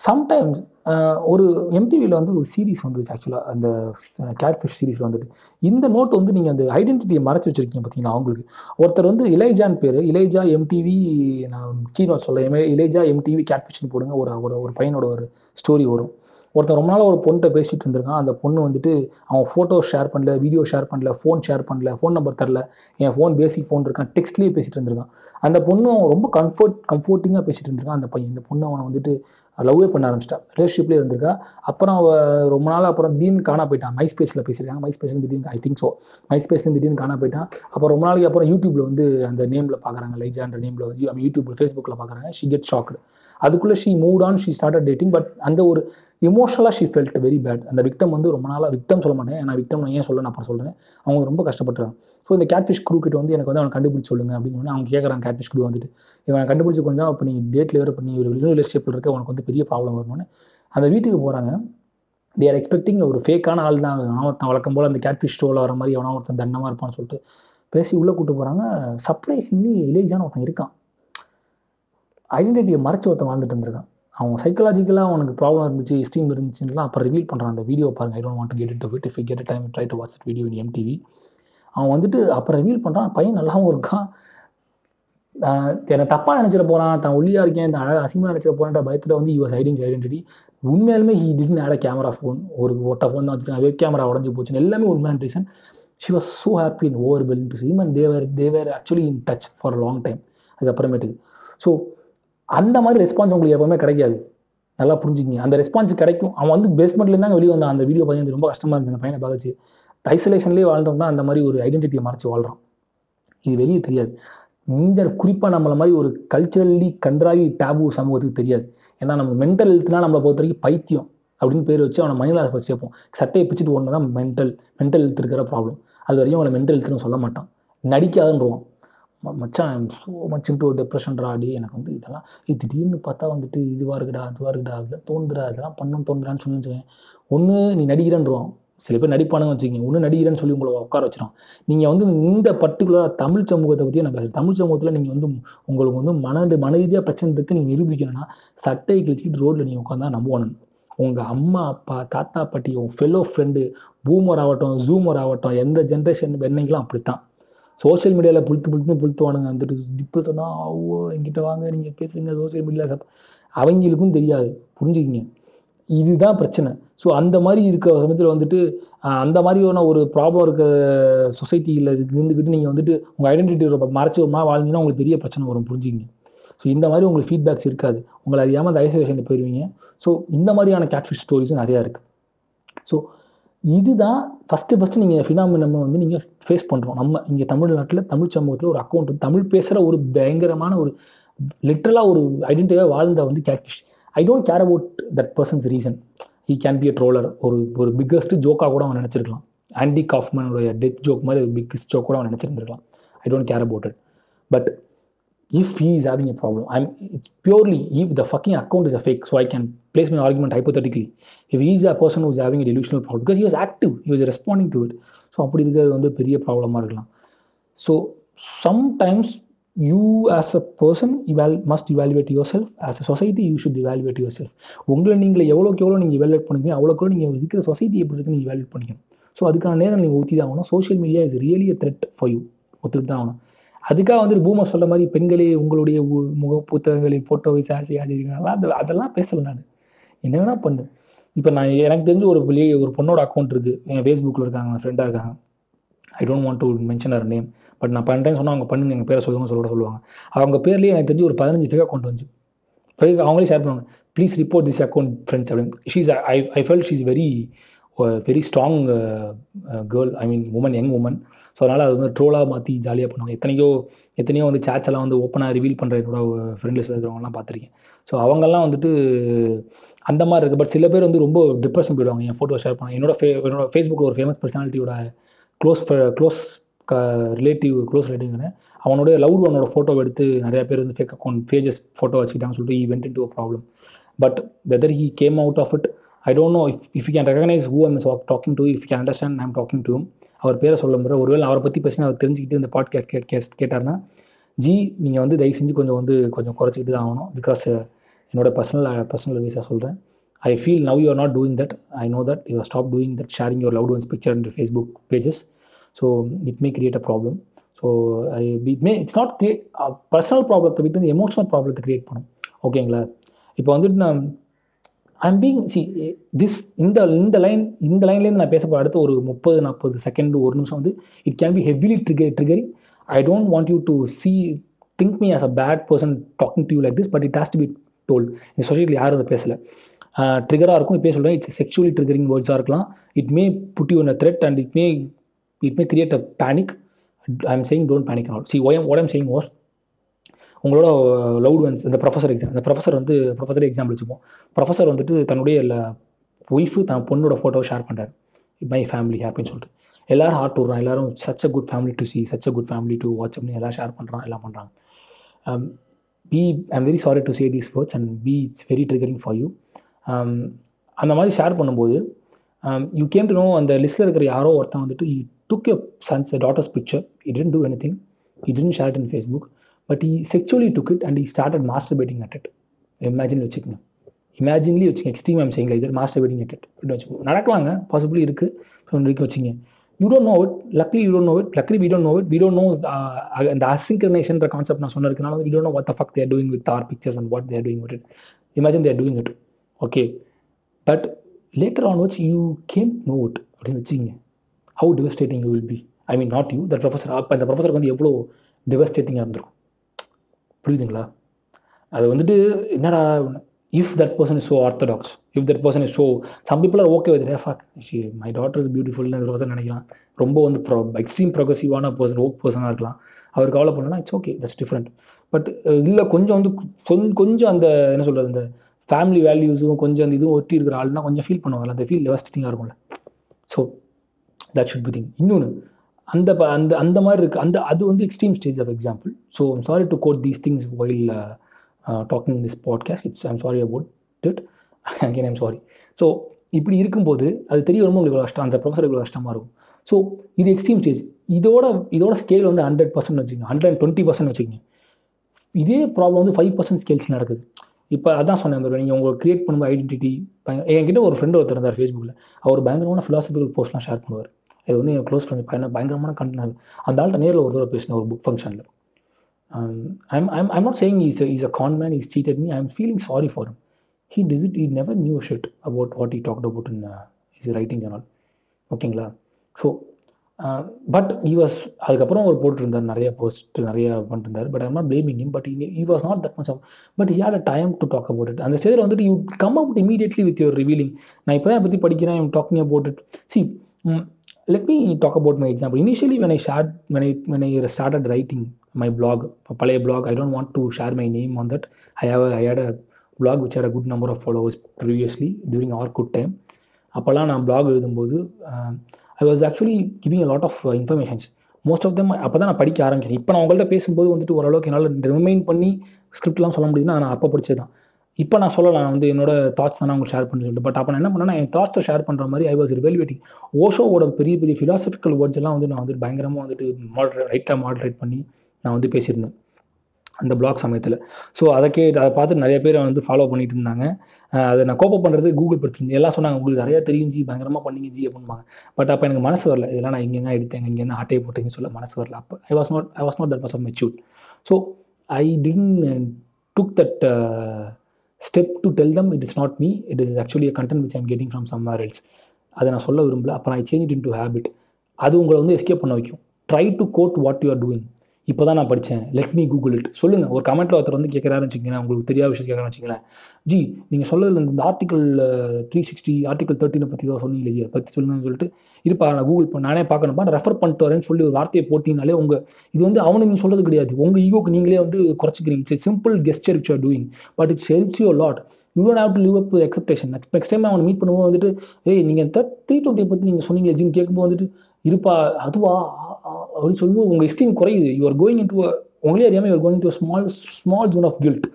சம்டைம்ஸ் ஒரு எம்டிவியில் வந்து ஒரு சீரிஸ் வந்துச்சு ஆக்சுவலாக அந்த கேட்ஃபிஷ் சீரிஸ் வந்துட்டு. இந்த நோட் வந்து நீங்கள் அந்த ஐடென்டிட்டியை மறைச்சி வச்சுருக்கீங்க பார்த்தீங்கன்னா அவங்களுக்கு? ஒருத்தர் வந்து இளைஜான் பேர் இளைஜா எம்டிவி நான் கீ நோட் சொல்ல இளைஜா எம்டிவி கேட்ஃபிஷ்னு போடுங்க ஒரு ஒரு ஒரு பையனோட ஒரு ஸ்டோரி வரும். ஒருத்தன் ரொம்ப நாளாக ஒரு பொண்ணுகிட்ட பேசிகிட்டு இருந்திருக்கான். அந்த பொண்ணு வந்துட்டு அவன் ஃபோட்டோ ஷேர் பண்ணல வீடியோ ஷேர் பண்ணல ஃபோன் ஷேர் பண்ணல ஃபோன் நம்பர் தரல. என் ஃபோன் பேசிக் ஃபோன் இருக்கான். டெக்ஸ்ட்லேயே பேசிகிட்டு இருந்திருக்கான். அந்த பொண்ணு ரொம்ப கம்ஃபர்ட் கம்ஃபர்ட்டிங்காக பேசிகிட்டு இருந்திருக்கான். அந்த பையன் இந்த பொண்ணு அவனை வந்துட்டு லவ்வே பண்ண ஆரம்பிச்சிட்டா. ரிலேஷன்ஷிப்லேயே இருந்திருக்கா. அப்புறம் அவ ரொம்ப நாள் அப்புறம் திடீர்னு காணா போயிட்டான். மை ஸ்பேஸில் பேசியிருக்காங்க மை ஸ்பேஸ்லேருந்து திடீர்னு ஐ திங்க் ஸோ மை ஸ்பேஸ்லேருந்து திடீர்னு காணா போயிட்டான். அப்புறம் ரொம்ப நாளைக்கு அப்புறம் யூடியூப்பில் வந்து அந்த நேமில் பார்க்குறாங்க லைஜான்ற நேமில் வந்து யூடியூப்பில் ஃபேஸ்புக்கில் பார்க்குறாங்க ஷி கெட் ஷாக்டு அதுக்குள்ளே she move on she start dating but அந்த ஒரு இமோஷனலாக ஷீ ஃபெல்ட் வெரி பேட் அந்த விக்டம் வந்து ரொம்ப நாளாக விக்டம் சொல்ல மாட்டேன். நான் விக்டம் நான் ஏன் சொல்ல நான் அப்புறம் சொல்கிறேன் அவங்க ரொம்ப கஷ்டப்பட்டுறாங்க. ஸோ இந்த கேட்ஃபிஷ் க்ரூ கிட்ட வந்து எனக்கு வந்து அவனை கண்டுபிடிச்சி சொல்லுங்க அப்படின்னு சொல்லி அவங்க கேட்குறாங்க கேட்ஃபிஷ் க்ரூ வந்துட்டு. இவன் கண்டுபிடிச்சி கொஞ்சம் இப்போ நீ டேட்டில் வேறு பண்ணி ஒரு ரிலேஷன்ஷிப்பில் இருக்க உனக்கு வந்து பெரிய ப்ராப்ளம் வரும்னு அந்த வீட்டுக்கு போகிறாங்க தே ஆர் எக்ஸ்பெக்டிங் ஒரு ஃபேக்கான ஆள் தான். அவன் வழக்கம் போல் அந்த கேட்ஃபிஷ் ஷோவில் வர மாதிரி அவனா ஒருத்தன் தண்டமாக இருப்பான்னு சொல்லிட்டு பேசி உள்ளே கூட்டு போகிறாங்க சர்ப்ரைசிங்லி இலேஜான ஒருத்தன் இருக்கான். ஐடென்டிட்டியை மறைச்சு ஒருத்தன் வாழ்ந்துட்டு இருந்திருக்கான். அவன் சைக்கலாஜிக்கலாக அவனுக்கு ப்ராப்ளம் இருந்துச்சு ஸ்டீம் இருந்துச்சுன்னா அப்புறம் ரிவீல் பண்ணுறான் அந்த வீடியோ பாருங்க. I don't want to get it with if get time try to watch video in MTV அவன் வந்துட்டு அப்புறம் ரிவீல் பண்ணுறான் பையன் நல்லாவும் இருக்கான். என்னை தப்பாக நினச்சிட போகிறான் தான் ஒல்லியாக இருக்கேன். இந்த அழகாக அசிங்கமாக நினச்சிட போகிறேன்ற பயத்தில் வந்து யுவர் ஹைடிங் ஐடென்டிட்டி உண்மையாலுமே ஹீ டிடன் ஆட கேமரா ஃபோன் ஒரு ஒட்ட ஃபோன் தான் வச்சுருக்காங்க வெப் கேமரா உடஞ்சி போச்சுன்னு எல்லாமே உண்மையான reason she was so happy in over bell to see them they were they were actually in touch for long time அதுக்கப்புறமேட்டுக்கு. ஸோ அந்த மாதிரி ரெஸ்பான்ஸ் உங்களுக்கு எப்பவுமே கிடைக்காது. நல்லா புரிஞ்சுக்கிங்க. அந்த ரெஸ்பான்ஸ் கிடைக்கும். அவன் வந்து பேஸ்மெண்ட்லேருந்து தான் வெளியே வந்தான். அந்த வீடியோ பார்த்து ரொம்ப கஷ்டமாக இருந்துச்சு. அந்த பையனை பார்த்துச்சு ஐசோலேஷன்லேயே வாழ்ந்தவங்க தான் அந்த மாதிரி ஒரு ஐடென்டிட்டியை மறைச்சு வாழ்கிறான் இது வெளியே தெரியாது. இந்த குறிப்பாக நம்மள மாதிரி ஒரு கல்ச்சுரல்லி கன்றாவி டேபு சமூகத்துக்கு தெரியாது. ஏன்னா நம்ம மென்டல் ஹெல்த்னா நம்மளை பொறுத்த வரைக்கும் பைத்தியம் அப்படின்னு பேர் வச்சு அவனை மணிலாக வச்சு சேர்ப்போம் சட்டையை பிச்சுட்டு ஒன்று தான் மென்டல் மென்டல் ஹெல்த் இருக்கிற ப்ராப்ளம் அது வரையும் அவனை மென்டல் ஹெல்த்னு சொல்ல மாட்டான். நடிக்காதுன்றான் மச்சான் ஸோ மச் இன்ட்டு ஒரு டிப்ரெஷன்டா அடி எனக்கு வந்து இதெல்லாம் இது திடீர்னு பார்த்தா வந்துட்டு இதுவாக இருக்குடா அதுவாக இருக்குடா அதெல்லாம் தோந்துடா அதெல்லாம் பண்ணும் தோன்றுறான்னு சொல்லி வச்சுக்கேன் ஒன்று நீ நடிக்கிறேன்றான் சில பேர் நடிப்பானுங்க வச்சுக்கோங்க ஒன்று நடிக்கிறேன்னு சொல்லி உங்களை உட்கார வச்சிடும் நீங்கள் வந்து இந்த பர்டிகுலராக தமிழ் சமூகத்தை பற்றி நான் பேசுகிறேன் தமிழ் சமூகத்தில் நீங்கள் வந்து உங்களுக்கு வந்து மன மன ரீதியாக பிரச்சனை இருக்குது நீங்கள் நிரூபிக்கணும்னா சட்டையை கிழிச்சிட்டு ரோட்டில் நீங்கள் உட்காந்தா நம்புவானுங்க உங்கள் அம்மா அப்பா தாத்தா பாட்டி உங்கள் ஃபெல்லோ ஃப்ரெண்டு பூமர் ஆகட்டும் ஜூமர் ஆகட்டும் எந்த ஜென்ரேஷன் வெண்ணைங்களும் அப்படித்தான். சோஷியல் மீடியாவில் புளுத்து புளுத்து புளுத்துவானுங்க. அந்த இப்போ சொன்னால் ஓ எங்கிட்ட வாங்க நீங்கள் பேசுங்க சோஷியல் மீடியாவில் சப் அவங்களுக்கும் தெரியாது. புரிஞ்சுக்கிங்க. இதுதான் பிரச்சனை. ஸோ அந்த மாதிரி இருக்க சமயத்தில் வந்துட்டு அந்த மாதிரியான ஒரு ப்ராப்ளம் இருக்க சொசைட்டியில் இருந்துக்கிட்டு நீங்கள் வந்துட்டு உங்கள் ஐடென்டிட்டி மறைச்சி வாழ்ந்தீங்கன்னா உங்களுக்கு பெரிய பிரச்சனை வரும். புரிஞ்சுக்கிங்க. ஸோ இந்த மாதிரி உங்களுக்கு ஃபீட்பேக்ஸ் இருக்காது. உங்களை அறியாமல் அந்த ஐசோலேஷனில் போயிடுவீங்க ஸோ இந்த மாதிரியான கேட்ஃபிஷ் ஸ்டோரிஸும் நிறையா இருக்குது ஸோ இதுதான் ஃபஸ்ட்டு ஃபஸ்ட்டு நீங்கள் ஃபினாமினமை வந்து நீங்கள் ஃபேஸ் பண்ணுறோம் நம்ம இங்கே தமிழ்நாட்டில் தமிழ் சமூகத்தில் ஒரு அக்கௌண்ட் தமிழ் பேசுகிற ஒரு பயங்கரமான ஒரு லிட்ரலாக ஒரு ஐடென்டிட்டியாக வாழ்ந்த வந்து catfish I don't care about that persons reason he can be a troller ஒரு ஒரு பிக்கஸ்ட் ஜோக்காக கூட அவன் நினச்சிருக்கலாம். ஆண்டி காஃப்மனுடைய டெத் ஜோக் மாதிரி ஒரு பிக்கஸ்ட் ஜோக் கூட அவன் நினச்சிருந்துருக்கலாம். I don't care about it but if he is having a problem i'm it's purely if the fucking account is a fake so i can place my argument hypothetically. If he is a person who is having a delusional problem because he was active he was responding to it. So அப்படி இருக்கிறது வந்து பெரிய ப்ராப்ளமாக இருக்கலாம். So sometimes you as a person eval must evaluate yourself as a society you should evaluate yourself உங்களை நீங்கள் எவ்வளோக்கு எவ்வளோ நீங்கள் இவாலுவேட் பண்ணுவீங்க அவ்வளோக்கு நீங்கள் இருக்கிற சொசைட்டி எப்படி இருக்குன்னு நீங்கள் இவாலுவேட் பண்ணிக்கணும். ஸோ அதுக்கான நேரம் நீங்கள் ஊற்றி தான் ஆகணும். Social media is really a threat for you ஒத்துட்டு தான் ஆகணும். அதுக்காக வந்துட்டு பூமா சொல்ல மாதிரி பெண்களே உங்களுடைய முக புத்தகங்களை ஃபோட்டோவை ஷேர் செய்யாதீர்கள் அது அதெல்லாம் பேசலை நான். என்ன வேணா பண்ணு. இப்போ நான் எனக்கு தெரிஞ்ச ஒரு ஒரு பொண்ணோட அக்கௌண்ட் இருக்குது என் ஃபேஸ்புக்கில் இருக்காங்க ஃப்ரெண்டாக இருக்காங்க. I don't want to mention our name but நான் பண்ணுறேன்னு சொன்னால் அவங்க பண்ணுங்க எங்கள் பேரை சொல்லுங்க சொல்ல சொல்லுவாங்க. அவங்க பேர்லேயே எனக்கு தெரிஞ்சு ஒரு பதினஞ்சு ஃபேக் அக்கௌண்ட் வந்து ஃபேக் அவங்களே ஷேர் பண்ணுவாங்க. Please report this account friends அப்படின்னு. She's I I fell she's very very strong girl I mean woman young woman so அதனால் அது வந்து ட்ரோலாக மாற்றி ஜாலியாக பண்ணுவாங்க. எத்தனையோ எத்தனையோ வந்து சேட்ஸ் எல்லாம் வந்து ஓப்பனாக ரிவீல் பண்ணுற என்னோட ஃப்ரெண்ட் லிஸ்ட்டில் இருக்கிறவங்கலாம் பார்த்துருக்கேன். ஸோ அவங்கெல்லாம் வந்துட்டு அந்த மாதிரி இருக்குது பட் சில பேர் வந்து ரொம்ப டிப்ரெஷன் போயிடுவாங்க. என் ஃபோட்டோ ஷேர் பண்ண என்னோட ஃபே என்னோட ஃபேஸ்புக்கில் ஒரு ஃபேமஸ் பர்சனாலிட்டியோட க்ளோஸ் க்ளோஸ் க ரிலேட்டிவ் க்ளோஸ் ரிலேட்டிவ்ங்கிறேன் அவனோட லவ் ஒன்னோட ஃபோட்டோ எடுத்து நிறைய பேர் வந்து ஃபேக் அக்கௌண்ட் பேஜஸ் ஃபோட்டோ வச்சுக்கிட்டாங்கன்னு சொல்லிட்டு he went into problem but whether he came out of it I don't know if if you can recognise who I'm talking to if can understand I'm talking to அவர் பேரை சொல்ல முடியாது ஒருவேளை அவரை பற்றி பேசினா அவர் தெரிஞ்சுக்கிட்டு இந்த பாட்காஸ்ட் கேட் கேஸ் கேட்டார்னா ஜி நீங்கள் வந்து தயவு செஞ்சு கொஞ்சம் வந்து கொஞ்சம் குறைச்சிக்கிட்டு தான் ஆகணும். பிகாஸ் uh, என்னோட பர்சனல் பர்சனல் வீஸாக சொல்கிறேன் I feel now you are not doing that I know that you stop doing that sharing your loved ones picture in Facebook pages so it may create a problem so I it may it's not create personal ப்ராப்ளத்தை விட்டு emotional ப்ராப்ளத்தை create பண்ணும். ஓகேங்களா இப்போ வந்துட்டு நான் I'm being see this இந்த இந்த லைன் இந்த லைன்லேருந்து நான் பேச போகிற அடுத்த ஒரு முப்பது நாற்பது செகண்ட் ஒரு நிமிஷம் வந்து it can be heavily trigger triggering I don't want you to see think me as a bad person talking to you like this but it has to be told இந்த சொசைட்டியில் யாரும் அதை பேசலை. ட்ரிகராக இருக்கும். இப்போ சொல்கிறேன் இட்ஸ் செக்ஷுவலி ட்ரிகரிங் வேர்ட்ஸாக இருக்கலாம். It may put you in a threat and it may it may create a panic I am saying don't panic all see why I'm what am saying was உங்களோட loved ones இந்த professor exam இந்த professor வந்து ப்ரொஃபஸரே example வச்சுப்போம் professor வந்துட்டு தன்னுடைய wife தன் பொண்ணோட ஃபோட்டோவை ஷேர் பண்ணுறாரு மை ஃபேமிலி ஹாப்பின்னு சொல்லிட்டு. எல்லாரும் ஹார்ட் விட்றான் எல்லாரும் such a good family to see such a good family to watch அப்படின்னு எல்லாம் ஷேர் பண்ணுறான் எல்லாம் பண்ணுறாங்க be I'm very sorry to say these words and be it's very triggering for you அந்த மாதிரி ஷேர் பண்ணும்போது யூ கேம் டு நோ அந்த லிஸ்ட்டில் இருக்கிற யாரோ ஒருத்தன் வந்துட்டு he took a sons daughters picture he didn't do anything he didn't share in Facebook but he sexually took it and he started masturbating at it imagine வச்சுக்கோங்க. இமேஜின்லி வச்சுங்க extreme I'm செய்யுங்க இது மாஸ்டர் பேட்டிங் அட் இட் அப்படின்னு வச்சுக்கோங்க. நடக்கலாங்க possibly இருக்குது so வரைக்கும் வச்சுங்க you don't know it luckily you don't know it luckily we don't know it we don't know அந்த அசிங்கனேஷன்ற கான்செப்ட் நான் சொன்னதுனால we don't know what the fuck they're doing with our pictures and what they're doing it imagine they're doing it okay but later on வச்சு you came know it அப்படின்னு வச்சுங்க how devastating you will be I mean not you the professor அப்போ அந்த ப்ரொஃபஸருக்கு வந்து எவ்வளோ டிவஸ்டேட்டிங்காக இருந்திருக்கும். புரியுதுங்களா? அது வந்துட்டு என்னடா if that person is so orthodox if that person is so some people are okay with fuck she my daughter is பியூட்டிஃபுல்னு ஒரு பர்சன் நினைக்கலாம். ரொம்ப வந்து ப்ரோ எக்ஸ்ட்ரீம் ப்ரொகசிவான பர்சன் ஓக் பர்சனாக இருக்கலாம். அவர் கவலை பண்ணலாம் it's okay that's different but இல்லை கொஞ்சம் வந்து கொஞ்சம் அந்த என்ன சொல்கிறது அந்த ஃபேமிலி வேல்யூஸும் கொஞ்சம் அந்த இதுவும் ஒட்டி இருக்கிற ஆள்னா கொஞ்சம் ஃபீல் பண்ணுவாங்க அந்த ஃபீல் லெவஸ்டிங்காக இருக்கும்ல. So that should be thing இன்னொன்று அந்த அந்த அந்த மாதிரி இருக்குது அந்த அது வந்து extreme stage of example so I'm sorry to quote these things while talking this podcast it's I'm sorry about it again I'm sorry so இப்படி இருக்கும்போது அது தெரிய வரும்போது உங்களுக்கு கஷ்டம்? அந்த ப்ரொஃபஸர் இவ்வளோ கஷ்டமாக இருக்கும்? ஸோ இது எக்ஸ்ட்ரீம் ஸ்டேஜ் இதோட இதோட ஸ்கேல் வந்து ஹண்ட்ரட் பர்சன்ட் வச்சுக்கோங்க. ஹண்ட்ரட் அண்ட் டுவெண்ட்டி பர்சன்ட் வச்சுக்கோங்க. இதே ப்ராப்ளம் வந்து ஃபைவ் பர்சன்ட் ஸ்கேல்ஸ் நடக்குது. இப்போ அதான் சொன்னேன் நீங்கள் உங்களுக்கு கிரியேட் பண்ணும்போது ஐடென்டிட்டி என்கிட்ட ஒரு ஃப்ரெண்டு ஒருத்தர் இருந்தார் ஃபேஸ்புக்கில் அவர் பயங்கரமான ஃபிலாசபிக்கல் போஸ்ட்லாம் ஷேர் பண்ணுவார். இது வந்து என் க்ளோஸ் ஃப்ரெண்ட் பையனை பயங்கரமான கண்டென்ட் அந்த ஆள்கிட்ட நேரில் ஒரு தடவை பேசினேன் ஒரு புக் ஃபங்க்ஷனில் I'm I'm I'm not saying is is a con man is cheated me I am feeling sorry for him he did it he never knew shit about what he talked about in his writing journal ஓகேங்களா so but he was அதுக்கப்புறம் அவர் போட்டிருந்தார் நிறைய post நிறைய பண்ணிருந்தார் but I'm not blaming him but he was not that much of but had a time to talk about it அந்த ஸ்டேஜில் வந்துட்டு you come out immediately with your revealing நான் இப்போ தான் பற்றி படிக்கிறேன் I'm talking about it see let me talk about my example. Initially, when I shared, when I when I started writing my blog, Palay blog, I don't want to share my name on that. I have a, I had a blog which had a good number of followers previously during our good time. அப்போல்லாம் நான் blog எழுதும்போது I was actually giving a lot of informations most of them அப்போ தான் நான் படிக்க ஆரம்பிச்சேன் இப்போ நான் உங்கள்கிட்ட பேசும்போது வந்துட்டு ஓரளவுக்கு என்னால் ரிமைன் பண்ணி ஸ்கிரிப்ட்லாம் சொல்ல முடியுதுன்னா நான் அப்போ படிச்சது தான் இப்போ நான் சொல்லலாம் வந்து என்னோட தாட்ஸ் தான் உங்களுக்கு ஷேர் பண்ணி சொல்லிட்டு. பட் அப்போ நான் என்ன பண்ணேன்னா என் தாட்ஸை ஷேர் பண்ணுற மாதிரி ஐ வாஸ் ரிவெல்வேட்டிங் ஓஷோவோட பெரிய பெரிய ஃபிலாசபிக்கல் வேர்ட்ஸ் எல்லாம் வந்து நான் வந்து பயங்கரமாக வந்துட்டு மாடரே ரைட்டாக மாடரேட் பண்ணி நான் வந்து பேசியிருந்தேன். அந்த பிளாக் சமயத்தில். ஸோ அதை கே அதை பார்த்து நிறைய பேர் வந்து ஃபாலோ பண்ணிட்டு இருந்தாங்க. அதை நான் கோப்ப பண்ணுறது கூகுள் படுத்திருந்தேன். எல்லாம் சொன்னாங்க உங்களுக்கு நிறையா தெரியும் ஜி பயங்கரமாக பண்ணிங்க ஜி அப்படின்பாங்க. பட் அப்போ எனக்கு மனசு வரல. இதெல்லாம் நான் இங்கே தான் எடுத்தேன் இங்கே தான் ஆட்டையை போட்டேங்கன்னு சொல்ல மனசு வரல. அப்போ I was not I was not that was of mature so I then took that step to tell them it is not me it is actually a content which I'm getting from somewhere else அதை நான் சொல்ல விரும்பல. அப்புறம் நான் change in to habit அது உங்களை வந்து escape பண்ண வைக்கும். Try to quote what you are doing இப்போ தான் நான் படித்தேன் லெட் மீ கூகுள் இட் சொல்லுங்கள் ஒரு கமெண்ட்டில் ஒருத்தர் வந்து கேட்குறாருன்னு வச்சுக்கோங்களேன். உங்களுக்கு தெரியாத விஷயம் கேட்குறான்னு வச்சுங்களேன் ஜி நீங்கள் சொல்லதில் இந்த ஆர்டிக்கல் த்ரீ சிக்ஸ்டி ஆர்டிக்கல் தேர்ட்டினை பற்றி தான் சொன்னீங்களே ஜி அதை பற்றி சொல்லுங்கன்னு சொல்லிட்டு இருப்பா நான் கூகுள் பண்ண நானே பார்க்கணும்ப்பா நான் ரெஃபர் பண்ணிட்டு வரேன்னு சொல்லி ஒரு வார்த்தையை போட்டிங்கனாலே உங்கள் இது வந்து அவனுக்கு நீங்கள் சொல்கிறது கிடையாது. உங்கள் ஈகோக்கு நீங்களே வந்து குறைச்சிக்கிறீங்க. It's simple gesture which are doing but it's helps you lot you don't have to live up expectation next time அவனை மீட் பண்ணும்போது வந்துட்டு ஏய் நீங்கள் த்ரீ டுவெண்ட்டியை பற்றி நீங்கள் சொன்னீங்க ஜின்னு கேட்கும்போது வந்துட்டு இருப்பா அதுவா அப்படின்னு சொல்லும்போது உங்கள் எஸ்டீம் குறையுது. You are going in to உங்களே அறியாமல் you're going to small small zone of guilt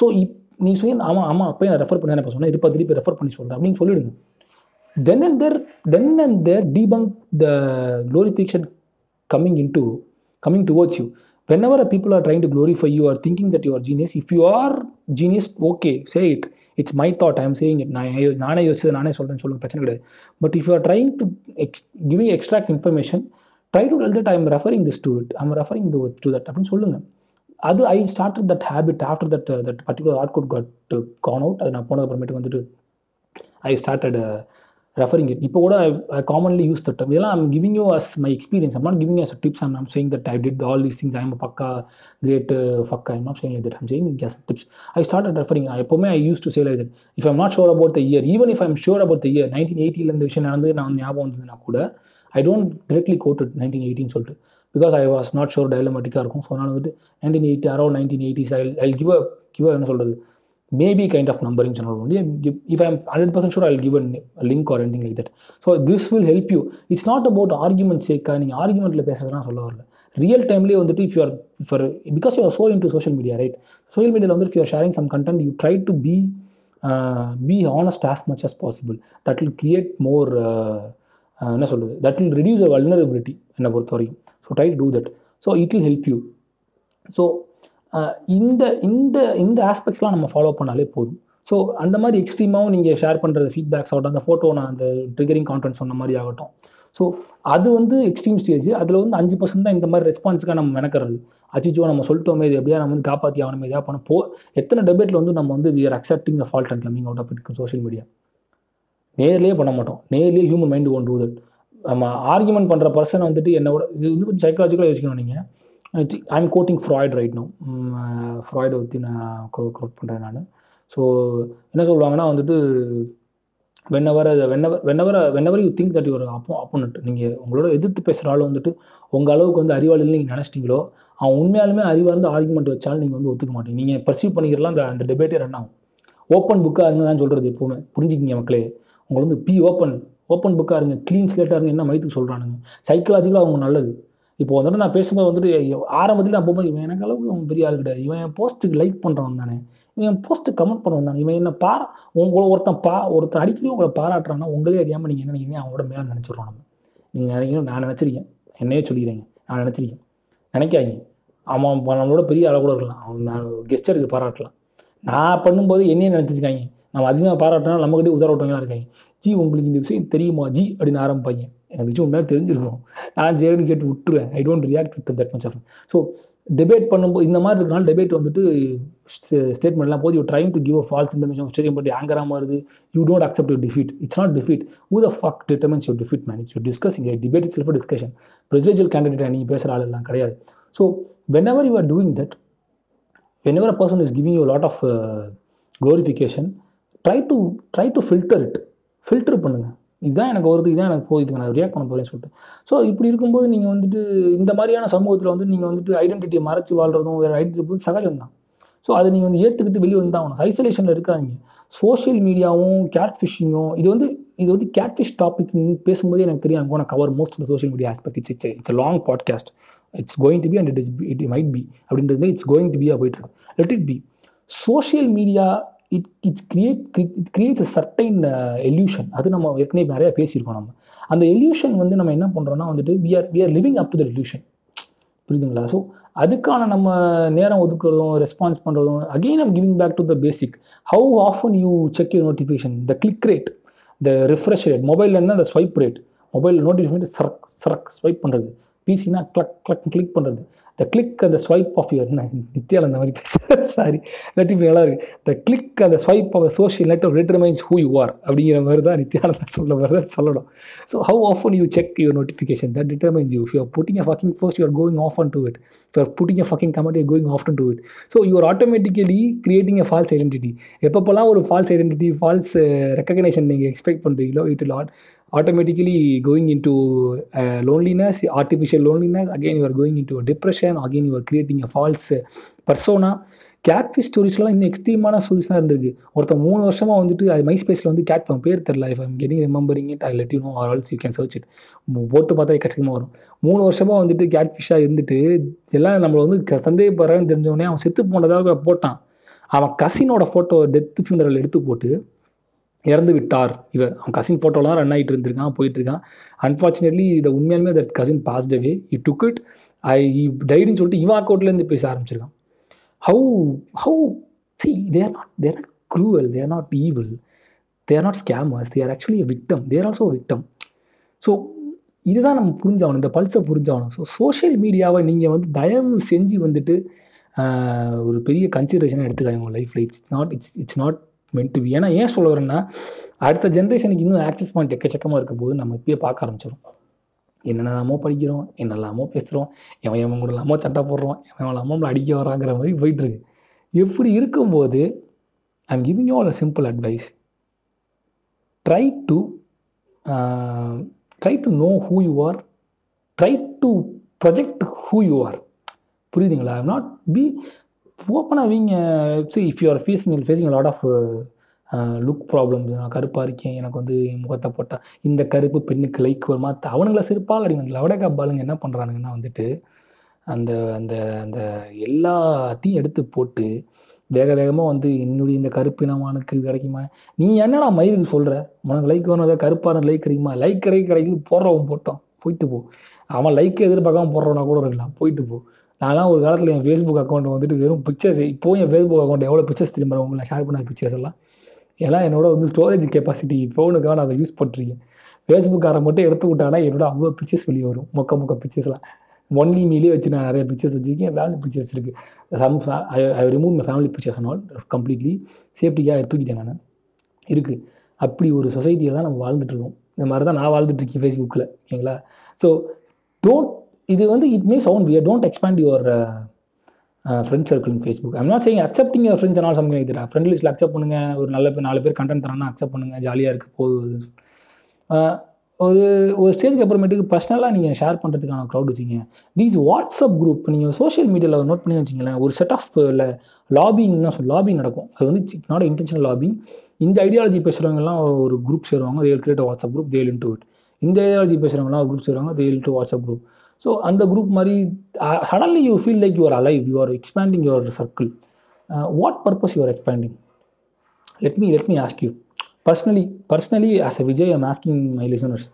so if நீ சொல்லி ஆமாம் ஆமாம் அப்போ நான் ரெஃபர் பண்ணேன் இப்போ சொன்னேன் இருப்பா திருப்பி ரெஃபர் பண்ணி சொல்கிறேன் அப்படின்னு சொல்லிடுங்க. Then and there then and there debunk the glorification coming in to coming towards you whenever people are trying to glorify you or thinking that you are genius if you are genius okay say it it's my thought I am saying it நான் நானே யோசிச்சு நானே சொல்கிறேன் சொல்லுங்க பிரச்சனை கிடையாது. But if you are trying to ex giving extract information try to tell that I am referring this to it I'm referring to that அப்படின்னு சொல்லுங்க. அது I start that habit after that that particular art good cut gone out அது நான் போனது அப்புறமேட்டு வந்துட்டு I started referring it இப்போ கூட ஐ காமன்லி யூஸ் த டம் இதெல்லாம் I'm giving you as my experience I'm not giving as tips I'm saying that I did all these things I'm பக்கா great ஃபக்கா I'm not saying like that I'm saying guess tips I start referring எப்போவுமே I use to say like that if I'm not sure about the year even if I'm sure about the year nineteen எயிட்டியில் இந்த விஷயம் நடந்து நான் ஞாபகம் வந்ததுன்னா கூட I don't directly quoted nineteen எயிட்டின்னு சொல்லிட்டு. Because I was not sure டயலமெட்டிக்காக இருக்கும். So நான் வந்துட்டு nineteen eighty around nineteen eighties I I give a give என்ன சொல்கிறது மேபி கைண்ட் ஆஃப் நம்பரிங் சொன்னால் only if I'm hundred percent sure I give a link or எனிங் like that so this will help you it's not about argument சேக்கா நீங்கள் ஆர்குமெண்ட்டில் பேசுறதுலாம் சொல்ல வரல. Real டைம்லேயே வந்துட்டு if you're for because you're so in to social media right social மீடியாவில் வந்து if you're sharing some content you try to be be honest as much as possible that will create more என்ன சொல்கிறது that will reduce a vulnerability என்னை பொறுத்த வரைக்கும் so try do that so it will help you so இந்த இந்த இந்த ஆஸ்பெக்ட்ஸ்லாம் நம்ம follow பண்ணாலே போதும். ஸோ அந்த மாதிரி எக்ஸ்ட்ரீமாகவும் நீங்கள் ஷேர் பண்ணுற ஃபீட்பேக்ஸ் ஆகட்டும் அந்த ஃபோட்டோ நான் அந்த ட்ரிகரிங் கான்டென்ட் சொன்ன மாதிரி ஆகட்டும். ஸோ அது வந்து எக்ஸ்ட்ரீம் ஸ்டேஜ் அதில் வந்து அஞ்சு பர்சன்ட் தான் இந்த மாதிரி ரெஸ்பான்ஸுக்காக நம்ம மெனக்கிறது. அச்சிச்சோ நம்ம சொல்லிட்டோமே இது எப்படியா நம்ம வந்து காப்பாற்றி ஆகணுமே எதாவது பண்ண போ எத்தனை டெபேட்டில் வந்து நம்ம வந்து we are accepting a fault and coming out of it social media நேர்லேயே பண்ண மாட்டோம். நேர்லேயே human mind one to that நம்ம ஆர்குமெண்ட் பண்ணுற பர்சனை வந்துட்டு என்னோட இது வந்து கொஞ்சம் சைக்காலஜிக்கலாக யோசிக்கணும் நீங்கள் I am quoting Freud right no ஃப்ராய்டை பற்றி நான் கோட் பண்ணுறேன் நான். ஸோ என்ன சொல்லுவாங்கன்னா வந்துட்டு whenever whenever whenever whenever you think that your அப்போ அப்போனட் நீங்கள் உங்களோட எதிர்த்து பேசுகிற ஆள் வந்துட்டு உங்கள் அளவுக்கு வந்து அறிவாளின்னு நீங்கள் நினச்சிட்டிங்களோ அவன் உண்மையாலுமே அறிவாக இருந்து ஆர்குமெண்ட் வச்சாலும் நீங்கள் வந்து ஒத்துக்க மாட்டீங்க. நீங்கள் பர்சீவ் பண்ணிக்கிறலாம் அந்த அந்த டிபேட்டே ரன் ஆகும். ஓப்பன் புக்காக இருங்க தான் சொல்கிறது எப்போவுமே. புரிஞ்சுக்கிங்க மக்களே. உங்களை வந்து பி ஓப்பன் ஓப்பன் புக்காக இருங்க க்ளீன் ஸ்லேட்டாக இருங்க என்ன மைத்துக்கு சொல்கிறானுங்க சைக்கலாஜிக்கலாக அவங்க நல்லது. இப்போ வந்துட்டு நான் பேசும்போது வந்துட்டு ஆரம்பத்தில் நான் போகும்போது இவன் எனக்கு அளவுக்கு அவன் பெரிய ஆள் கிடையாது. இவன் என் போஸ்ட்டுக்கு லைக் பண்ணுறவன் தானே. இவன் என் போஸ்ட்டு கமெண்ட் பண்ணுவான் தானே. இவன் என்ன பாரா உங்களை ஒருத்தன் பா ஒருத்தன் அடிக்கடி உங்களை பாராட்டுறான்னா உங்களே அறியாமல் நீங்கள் என்ன நினைக்கிறீங்க? அவனோட மேலே நினச்சிடுறோம் நம்ம. நீங்கள் நினைக்கணும் நான் நினச்சிருக்கேன். என்னையே சொல்லிக்கிறேங்க. நான் நினச்சிருக்கேன். நினைக்காதீங்க. அவன் நம்மளோட பெரிய அளவு கூட இருக்கலாம். அவன் நான் கெஸ்டருக்கு பாராட்டலாம். நான் பண்ணும்போது என்னையே நினச்சிருக்காங்க. நம்ம அதிகமாக பாராட்டினா நம்மகிட்டே உதரவட்டங்களாம் இருக்காங்க. ஜி உங்களுக்கு இந்த விஷயம் தெரியுமா? ஜி அப்படின்னு ஆரம்பிப்பாங்க. எனக்கு விஷயம் உண்மையாக தெரிஞ்சிருக்கணும் நான் ஜேன்னு கேட்டு விட்டுருவேன். I don't react with that much of so debate பண்ணும்போது இந்த மாதிரி இருக்கனால டிபேட் வந்துட்டு ஸ்டேட்மெண்ட்லாம் போது you trying to give a false information stadium but ஆங்கராக மாறுது. You don't accept you defeat it's not defeat who the fuck determines you defeat man it's you discussing debate it's self discussion presidential candidate நீங்கள் பேசுகிற ஆள் எல்லாம் கிடையாது. So whenever you are doing that whenever a person is giving you lot of glorification try to try to filter it filter பண்ணுங்கள் இதுதான் எனக்கு வருது இதுதான் எனக்கு போகுதுங்க நான் ரியாக்ட் பண்ண போகிறேன்னு சொல்லிட்டு. ஸோ இப்படி இருக்கும்போது நீங்கள் வந்துட்டு இந்த மாதிரியான சமூகத்தில் வந்து நீங்கள் வந்துட்டு ஐடென்டிட்டியை மறைச்சி வாழ்கிறதும் வேறு ஐடென்டிட்டி சகஜம் தான். ஸோ அதை நீங்கள் வந்து ஏற்றுக்கிட்டு வெளியே வந்து தான் ஆகணும். ஐசோலேஷனில் இருக்காதிங்க. சோஷியல் மீடியாவும் கேட் ஃபிஷிங்கும் இது வந்து இது வந்து கேட் ஃபிஷ் டாபிக் பேசும்போதே எனக்கு தெரியும். அங்கே cover most of social media aspect it's it's it's long podcast it's going to be and it is it might be அப்படின்றது இட்ஸ் கோயிங் டு பியாக போயிட்டு இருக்கு. Let it be social media it it's create it creates a certain illusion அது நம்ம ஏற்கனவே நிறையா பேசியிருக்கோம் நம்ம. அந்த எல்யூஷன் வந்து நம்ம என்ன பண்ணுறோம்னா வந்துட்டு we are we are living up to the illusion புரியுதுங்களா? ஸோ அதுக்கான நம்ம நேரம் ஒதுக்குறதும் ரெஸ்பான்ஸ் பண்ணுறதும் again I'm giving back to the basic how often you check your notification the click rate the refresh rate மொபைலில் என்ன? அந்த ஸ்வைப் ரேட் மொபைல் நோட்டிஃபிகேஷன் சரக் சரக் ஸ்வைப் பண்ணுறது பிசினா கிளக் கிளக் கிளிக் பண்ணுறது த கிளிக் அந்த ஸ்வைப் ஆஃப் யுவர் நித்தியால் அந்த மாதிரி பேசுகிறேன் சாரி இல்லாட்டி நல்லா த கிளிக் அந்த swipe of social network determines who you are அப்படிங்கிற மாதிரி தான் நித்யானந்த் சொல்ல மாதிரி சொல்லணும். So how often you check your notification that determines you you're putting a fucking post you're going off on to it you putting a fucking comment you going off to it so you're automatically creating a false identity எப்பப்போல்லாம் ஒரு false identity false recognition நீங்கள் expect பண்ணுறீங்களோ it will add automatically going into uh, loneliness artificial loneliness. Again you are going into a depression. Again you are creating a false uh, persona. Catfish ஸ்டோரிஸ்லாம் இன்னும் எக்ஸ்ட்ரீமான ஸ்டோரிஸ்லாம் இருந்திருக்கு. ஒருத்தன் மூணு வருஷமாக வந்துட்டு அது my ஸ்பேஸில் வந்து கேட் ஃபார்ம் பேர் தெரில I I'm getting remembering it I let you know or else you can search it போட்டு பார்த்தா கஷ்டமாக வரும். மூணு வருஷமாக வந்துட்டு கேட்ஃபிஷாக இருந்துட்டு எல்லாம் நம்மளை வந்து சந்தேகப்படுறான்னு தெரிஞ்சவொடனே அவன் செத்து போனதாக போட்டான். அவன் கசினோட ஃபோட்டோ டெத் ஃபியூனரல் எடுத்து போட்டு இறந்து விட்டார். இவர் அவன் கசின் ஃபோட்டோலாம் ரன் ஆகிட்டு இருந்திருக்கான் போயிட்டு இருக்கான் அன்ஃபார்ச்சுனேட்லி இதை உண்மையாலுமே that cousin passed away he took it I டைரின்னு சொல்லிட்டு இவன் அக்கௌண்ட்லேருந்து பேச ஆரம்பிச்சிருக்கான். How how see they're not they're not cruel they're not evil they're not scammers they're actually victim they're also victim so இதுதான் நம்ம புரிஞ்சாகணும். இந்த பல்ஸை புரிஞ்சாகணும். ஸோ சோஷியல் மீடியாவை நீங்கள் வந்து தயவு செஞ்சு வந்துட்டு ஒரு பெரிய கன்சிடரேஷனாக எடுத்துக்காங்க உங்கள் லைஃப்பில் it's not it's it's not meant to ஏன்னா ஏன் சொல்ல வரேன்னா அடுத்த ஜென்ரேஷனுக்கு இன்னும் ஆக்சஸ் பாயிண்ட் எக்கச்சக்கமாக இருக்க போது நம்ம இப்பயே பார்க்க ஆரம்பிச்சிடும் என்னென்னலாமோ படிக்கிறோம் என்னெல்லாமோ பேசுகிறோம் எவன் எவன் கூட இல்லாமல் சட்டை போடுறோம் எவன் இல்லாமல் நம்மளை அடிக்க வராங்கிற மாதிரி போயிட்டுருக்கு. எப்படி இருக்கும்போது I giving you all a simple advice try to try to know who you are try to project who you are புரியுதுங்களா? ஐம் நாட் பி ஓப்பனாக வீங்க. See if you are facing facing lot of look problem நான் கருப்பாக இருக்கேன் எனக்கு வந்து முகத்தை போட்டால் இந்த கருப்பு பெண்ணுக்கு லைக் வருமா? அவனுங்களை சிறப்பால் அடிங்க. லவடகா பாலுங்க என்ன பண்ணுறானுங்கன்னா வந்துட்டு அந்த அந்த அந்த எல்லாத்தையும் எடுத்து போட்டு வேக வேகமாக வந்து என்னுடைய இந்த கருப்பு இனமானுக்கு கிடைக்குமா? நீ என்னடா மயிலுக்கு சொல்கிற உனக்கு லைக் வேணும் ஏதாவது கருப்பான லைக் கிடைக்குமா? லைக் கிடைக்க கிடைக்கும் போடுறவன் போட்டோம் போயிட்டு போ. அவன் லைக் எதிர்பார்க்காம போடுறவனா கூட இருக்கலாம். போயிட்டு போ. நான்லாம் ஒரு காலத்தில் என் ஃபேஸ்புக் அக்கௌண்ட் வந்துட்டு வெறும் பிக்சர்ஸ் இப்போ என் ஃபேஸ்புக் அக்கௌண்ட் எவ்வளோ பிக்சர்ஸ் திரும்ப உங்களை ஷேர் பண்ண பிக்சர்ஸ் எல்லாம். எல்லாம் என்னோட வந்து ஸ்டோரேஜ் கெப்பாசிட்டி ஃபோனுக்காக நான் அதை யூஸ் பண்ணிருக்கேன் ஃபேஸ்புக்காரை மட்டும் எடுத்து விட்டானா என்னோட அவ்வளோ பிக்சர்ஸ் வெளியே வரும். மொக்க மொக்க பிக்சர்ஸ்லாம் ஒன்லி மீலே வச்சு நான் நிறைய பிக்சர்ஸ் வச்சுருக்கேன். ஃபேமிலி பிக்சர்ஸ் இருக்குது some I I remove my family pictures and all completely சேஃப்டிக்காக தூக்கிட்டேன் நான். இருக்குது அப்படி ஒரு சொசைட்டியை தான் நம்ம வாழ்ந்துட்டுருக்கோம் இந்த மாதிரி தான் நான் வாழ்ந்துட்டுருக்கேன் ஃபேஸ்புக்கில் ஓகேங்களா? ஸோ டோன்ட் இது வந்து it may sound weird don't expand your friend circle in Facebook I'm not saying accepting your friends ஆனால் சம்திங் லைக் ஃப்ரெண்ட் லிஸ்ட்டில் அக்செப்ட் பண்ணுங்கள் ஒரு நல்ல பேர் நாலு பேர் கண்டென்ட் தரானா அக்செப்ட் பண்ணுங்கள் ஜாலியாக இருக்குது போகுது ஒரு ஒரு ஸ்டேஜ்க்கு அப்புறமேட்டுக்கு பர்சனலாக நீங்கள் ஷேர் பண்ணுறதுக்கான க்ரௌட் வச்சிங்க. தீஸ் வாட்ஸ்அப் குரூப் நீங்கள் சோஷியல் மீடியாவில் நோட் பண்ணி வச்சிங்களேன் ஒரு செட் ஆஃப் லாபிங்னா சொல் லாபிங் நடக்கும். அது வந்து நாட் இன்டென்ஷனல் லாபிங் இந்த ஐடியாலஜி பேசுகிறவங்கலாம் ஒரு குரூப் சேருவாங்க. They'll create WhatsApp group they'll in to it இந்த ஐடியாலஜி பேசுகிறவங்களாம் ஒரு குரூப் சேருவாங்க. They'll to WhatsApp group so அந்த குரூப் மாதிரி suddenly you feel like you're alive you are expanding your circle what purpose you're expanding let me let me ask you personally personally as a Vijay I'm asking my listeners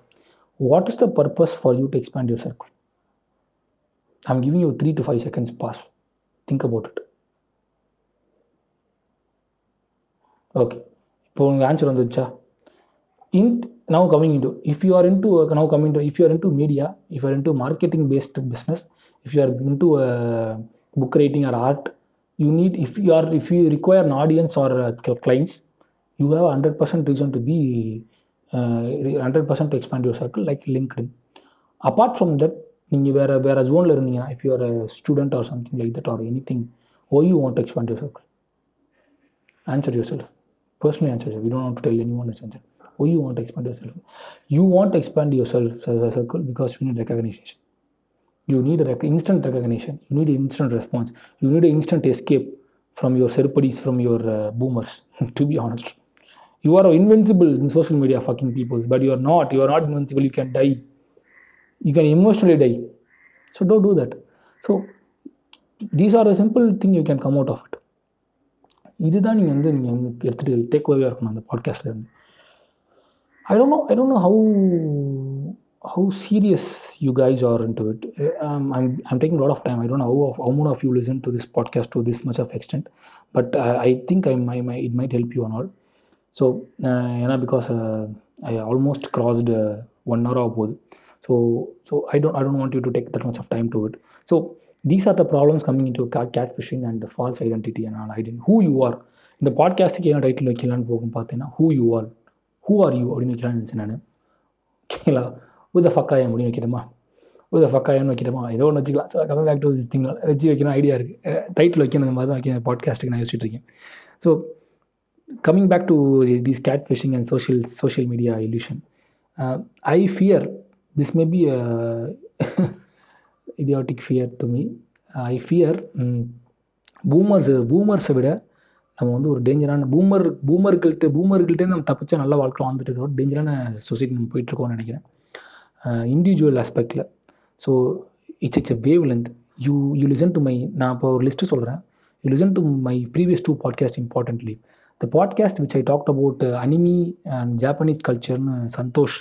what is the purpose for you to expand your circle I'm giving you three to five seconds pause think about it okay இப்போ உங்கள் answer வந்துச்சா இன் now coming into if you are into now coming to if you are into media if you are into marketing based business if you are into book writing or art you need if you are if you require an audience or uh, clients you have 100% reason to be uh, 100% to expand your circle like linkedin apart from that நீங்கள் வேறு வேறு ஜோனில் இருந்தீங்கன்னா if you're student or something like that or anything oh you want expand your circle answer yourself personally answer you don't tell anyone is answer why you want to expand yourself you want to expand yourself as a circle because you need recognition you need a rec- instant recognition you need instant response you need an instant escape from your serpades from your uh, boomers to be honest you are invincible in social media fucking people but you are not you are not invincible you can die you can emotionally die so don't do that so these are a simple thing you can come out of it இதுதான் நீங்கள் வந்து நீங்கள் வந்து எடுத்துகிட்டு take இருக்கணும் அந்த பாட்காஸ்ட்லேருந்து இருந்து I don't know I don't know how how serious you guys are into it. Um, I'm, I'm taking a lot of time. I don't know how, how many of you listen to this podcast to this much of extent, but uh, I think I, my, my, it might help you and all. So, uh, you know, because uh, I almost crossed uh, one hour of both. So, so I don't, I don't want you to take that much of time to it. So, these are the problems coming into cat catfishing and false identity and all identity. Who you are. இந்த பாட்காஸ்ட்டுக்கு என்ன title வைக்கலான்னு போகும் பார்த்தீங்கன்னா who you R who are you அப்படின்னு வைக்கலான்னு நினச்சேன் நான். ஓகேங்களா உத ஃபக்காயம் அப்படின்னு வைக்கணுமா உத ஃபக்காயம்னு வைக்கணுமா ஏதோ ஒன்று வச்சுக்கலாம். ஸோ கம்மி பேக் டு திஸ் திங் வச்சு வைக்கணும் ஐடியா இருக்குது டைட்டில் வைக்கணும் இந்த மாதிரி தான் வைக்கணும் பாட்காஸ்ட்டுக்கு நான் யோசிச்சுட்டு இருக்கேன். So coming back to this catfishing and social social media illusion I fear this may be idiotic fear to me I fear boomers பூமர்ஸை விட நம்ம வந்து ஒரு டேஞ்சரான பூமர் பூமர்கள்ட்ட பூமர்கள்ட்டே நம்ம தப்பிச்சா நல்ல வாழ்க்கை வாழ்ந்துட்டு இருக்கோம் டேஞ்சரான சொசைட்டி நம்ம போயிட்டுருக்கோம்னு நினைக்கிறேன். Individual ஆஸ்பெக்டில் so it's it's a wavelength you you listen to my நான் இப்போ ஒரு லிஸ்ட்டு சொல்கிறேன் you listen to my previous two podcast importantly the podcast which I talked about anime and Japanese கல்ச்சர்னு Santhosh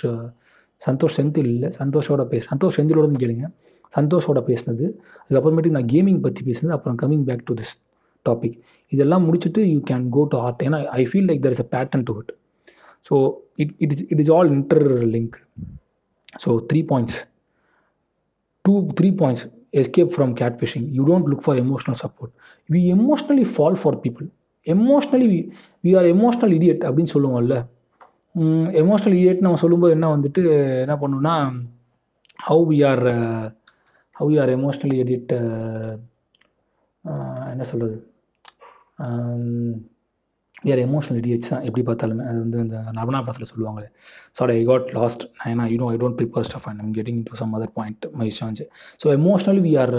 Santhosh Senthil இல்லை சந்தோஷோட பேச சந்தோஷ் செந்திலோட கேளுங்க. சந்தோஷோட பேசினது. அதுக்கப்புறமேட்டுக்கு நான் கேமிங் பற்றி பேசினது. அப்புறம் coming back to this topic இதெல்லாம் முடிச்சுட்டு you can go to art ஏன்னா I feel like there is a pattern to it so it it is it is all interlink so three points two three points escape from catfishing you don't look for emotional support we emotionally fall for people emotionally we are emotional idiot அப்படின்னு சொல்லுவோம்ல. Emotional idiot நம்ம சொல்லும்போது என்ன வந்துட்டு என்ன பண்ணுன்னா how we are how we are emotionally edit என்ன சொல்கிறது வேறு எமோஷனல் இடியட்ஸ் தான் எப்படி பார்த்தாலுமே அது வந்து இந்த நவனா படத்தில் சொல்லுவாங்களே. சாரி ஐ காட் லாஸ்ட் ஏன்னா you know I don't prepare stuff and I'm getting to some other point my chance so emotionally we are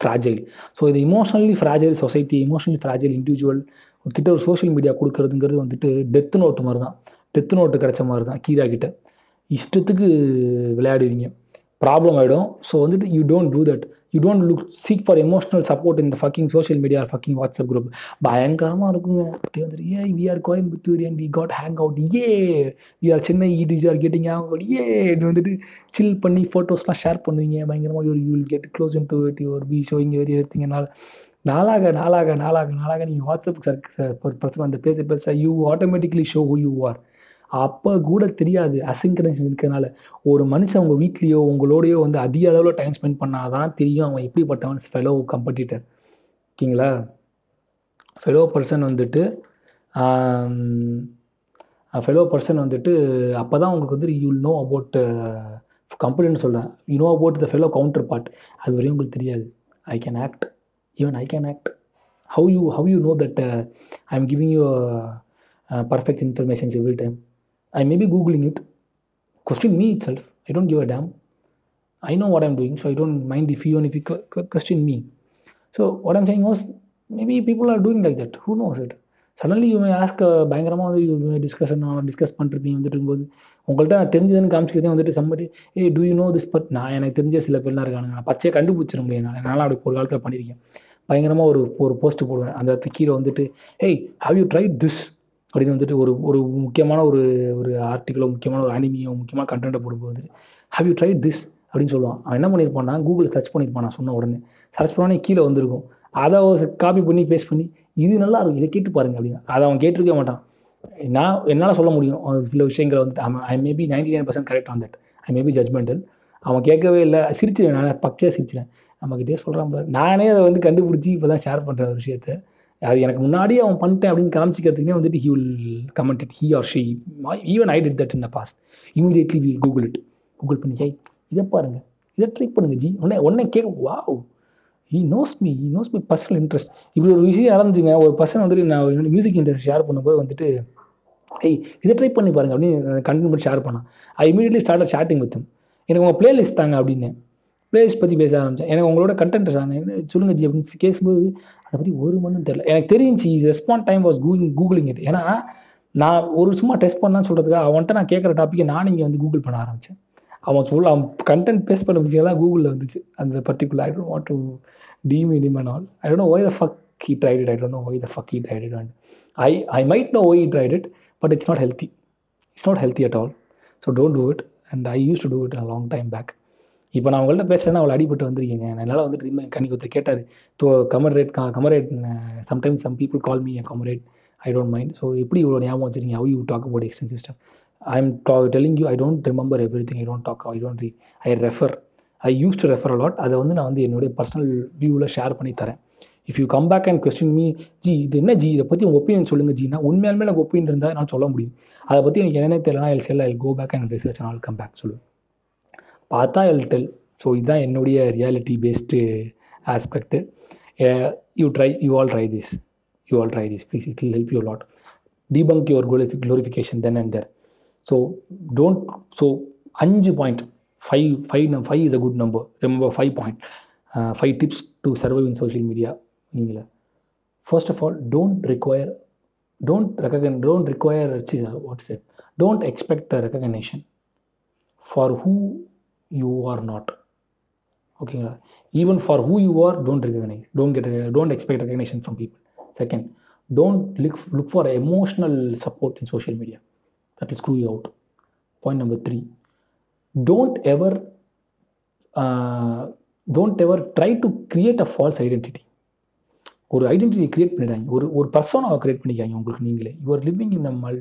fragile so இது emotionally fragile society emotionally fragile individual கிட்ட ஒரு social media கொடுக்கறதுங்கிறது வந்துட்டு death note மாதிரி தான் death note கிடைச்ச மாதிரி தான் கீரா கிட்ட இஷ்டத்துக்கு விளையாடுவீங்க. ப்ராப்ளம் ஆகிடும் ஸோ வந்துட்டு you don't do that you don't look seek for emotional support இந்த fucking social media fucking WhatsApp group பயங்கரமாக இருக்குங்க. அப்படியே வந்துட்டு ஏ we are Coimbatore and we got hang out ah we are Chennai it we are getting hang out ah வந்துட்டு chill பண்ணி ஃபோட்டோஸ்லாம் share பண்ணுவீங்க. பயங்கரமாக you you will get close in to it your be showing very எடுத்தீங்கனால நாளாக நாளாக நாளாக நாளாக நீங்கள் வாட்ஸ்அப் சர்க் பர்சன் அந்த பேச பேச you automatically show who you are அப்போ கூட தெரியாது அசிங்கரன்ஸ் இருக்கிறனால. ஒரு மனுஷன் அவங்க வீட்லேயோ உங்களோடையோ வந்து அதிக அளவில் டைம் ஸ்பெண்ட் பண்ணால் தான் தெரியும் அவன் எப்படிப்பட்டவன் ஃபெலோ கம்படிட்டர் ஓகேங்களா? ஃபெலோ பர்சன் வந்துட்டு ஃபெலோ பர்சன் வந்துட்டு அப்போ தான் உங்களுக்கு வந்து யூ நோ அபவுட் கம்பெனின்னு சொல்கிறேன் you know about the fellow counterpart அது வரையும் உங்களுக்கு தெரியாது. I can act even I can act how you how you know that I am giving you perfect informations every time I may be Googling it. Question me itself. I don't give a damn. I know what I'm doing, so I don't mind if you and if you question me. So what I'm saying was, maybe people are doing like that. Who knows it? Suddenly you may ask பயங்கரமாக வந்து you discussion discuss பண்ணிருப்பீங்க வந்துட்டு இருக்கும்போது உங்கள்கிட்ட நான் தெரிஞ்சதுன்னு காமிச்சிக்கிறதே வந்துட்டு somebody ah do you know this but நான் எனக்கு தெரிஞ்ச சில பேர்லாம் இருக்கானுங்க நான் பச்சையை கண்டுபிடிச்சிட முடியும் நான் நானும் அப்படி ஒரு காலத்தில் பண்ணியிருக்கேன் பயங்கரமாக ஒரு ஒரு போஸ்ட் போடுவேன் அந்த கீழே வந்துட்டு ஏய் ஹவ் யூ ட்ரை திஸ் அப்படின்னு வந்துட்டு ஒரு ஒரு முக்கியமான ஒரு ஒரு ஆர்டிக்கலோ முக்கியமான ஒரு அனிமியோ முக்கியமான கண்டென்ட்டை போடும்போது வந்துட்டு ஹவ் யூ ட்ரை திஸ் அப்படின்னு சொல்லுவான். அவன் என்ன பண்ணியிருப்பான்னா கூகுளில் சர்ச் பண்ணியிருப்பான் நான் சொன்ன உடனே. சர்ச் பண்ணோடனே கீழே வந்திருக்கும். அதை காப்பி பண்ணி பேஸ்ட் பண்ணி இது நல்லா இருக்கும் இதை கேட்டு பாருங்க அப்படின்னு. அதை அவன் கேட்டிருக்க மாட்டான். நான் என்னால் சொல்ல முடியும். சில விஷயங்களை வந்துட்டு அவன் I maybe ninety nine percent correct on that I maybe judgemental அவன் கேட்கவே இல்லை. சிரிச்சிருவேன் நான் பச்சையாக சிரிச்சிட்டேன் நம்மக்கிட்டே சொல்கிறான் பாரு. நானே அதை வந்து கண்டுபிடிச்சி இப்போ தான் ஷேர் பண்ணுற ஒரு விஷயத்தை. அது எனக்கு முன்னாடியே அவன் பண்ணிட்டேன் அப்படின்னு காமிச்சிக்கிறதுக்குனே வந்துட்டு he will comment it he or she even I did that in the past immediately will Google it Google பண்ணி ஹை இதை பாருங்கள் இதை ட்ரை பண்ணுங்க ஜி. உடனே உடனே கேட்க wow he knows me he knows me personal interest இப்படி ஒரு விஷயம் நடந்துச்சுங்க. ஒரு பர்சன் வந்துட்டு நான் மியூசிக் இன்ட்ரெஸ்ட் ஷேர் பண்ணும்போது வந்துட்டு ஏய் இதை ட்ரை பண்ணி பாருங்க அப்படின்னு கண்டினியூ பண்ணி ஷேர் பண்ணான். I immediately start chatting with எனக்கு உங்கள் பிளேலிஸ்ட் தாங்க அப்படின்னு. பிளேலிஸ்ட் பற்றி பேச ஆரம்பித்தேன் எனக்கு உங்களோட கண்டென்ட் தாங்க. என்ன சொல்லுங்க ஜி அப்படின்னு கேட்கும்போது அதை பற்றி ஒரு மண்ணும் தெரில எனக்கு தெரிஞ்சு respond time was Google Googling it ஏன்னா நான் ஒரு சும்மா டெஸ்ட் பண்ணான்னு சொல்கிறதுக்காக அவன்கிட்ட நான் கேட்குற டாப்பிக்கை நான் இங்கே வந்து கூகுள் பண்ண ஆரம்பித்தேன் அவன் சொல்ல அவன் கண்டென்ட் பேஸ் பண்ண விஷயம்லாம் கூகுளில் வந்துச்சு. அந்த particular I don't what to team இனிம் and all I don't know why the fuck he tried it I don't know why the fuck he tried it and I I might know why tried it but it's not healthy it's not healthy at all so don't do it and I used to do it a long time back இப்போ நான் உங்கள்கிட்ட பேசுகிறேன்னா அவளை அடிபட்டு வந்திருக்கீங்க. என்னால் வந்துட்டு திரும்ப கண்ணி ஒருத்தர் கேட்டார் though comrade comrade sometimes some people call me comrade I don't mind so எப்படி இவ்வளோ ஞாபகம் வச்சிருக்கீங்க? How you talk about extensive system I am டா telling you I don't remember everything I don't talk I don't re I refer I used to refer a lot அதை வந்து நான் வந்து என்னுடைய பர்சனல் வியூவில் ஷேர் பண்ணி தரேன். If you come back and question me ji இது என்ன ஜி? இதை பற்றி உங்கள் ஒப்பீனியன் சொல்லுங்கள் ஜினா உண்மையாலுமே எனக்கு ஒப்பீனியன் இருந்தால் நான் சொல்ல முடியும். அதை பற்றி எனக்கு என்னென்ன தெரியலனா எல் செல் I go back and research and all come back சொல்லுவேன். பார்த்தா எல்டெல் ஸோ இதுதான் என்னுடைய reality based aspect you try you all try this you all try this please it will help you lot debunk your glorify glorification then and there so don't so அஞ்சு point five five five is a good number remember five point five tips to survive in social media நீங்கள first of all don't require don't reckon don't require what's don't expect recognition for who you are not ஓகேங்களா even for who you are don't recognise don't get don't expect recognition from people second don't like look for emotional support in social media that is screw you out point number three don't ever don't ever try to create a false identity ஒரு identity create பண்ணிடுறாங்க ஒரு ஒரு பர்சனாவை create பண்ணிக்காங்க உங்களுக்கு நீங்களே. You're living இந்த மல்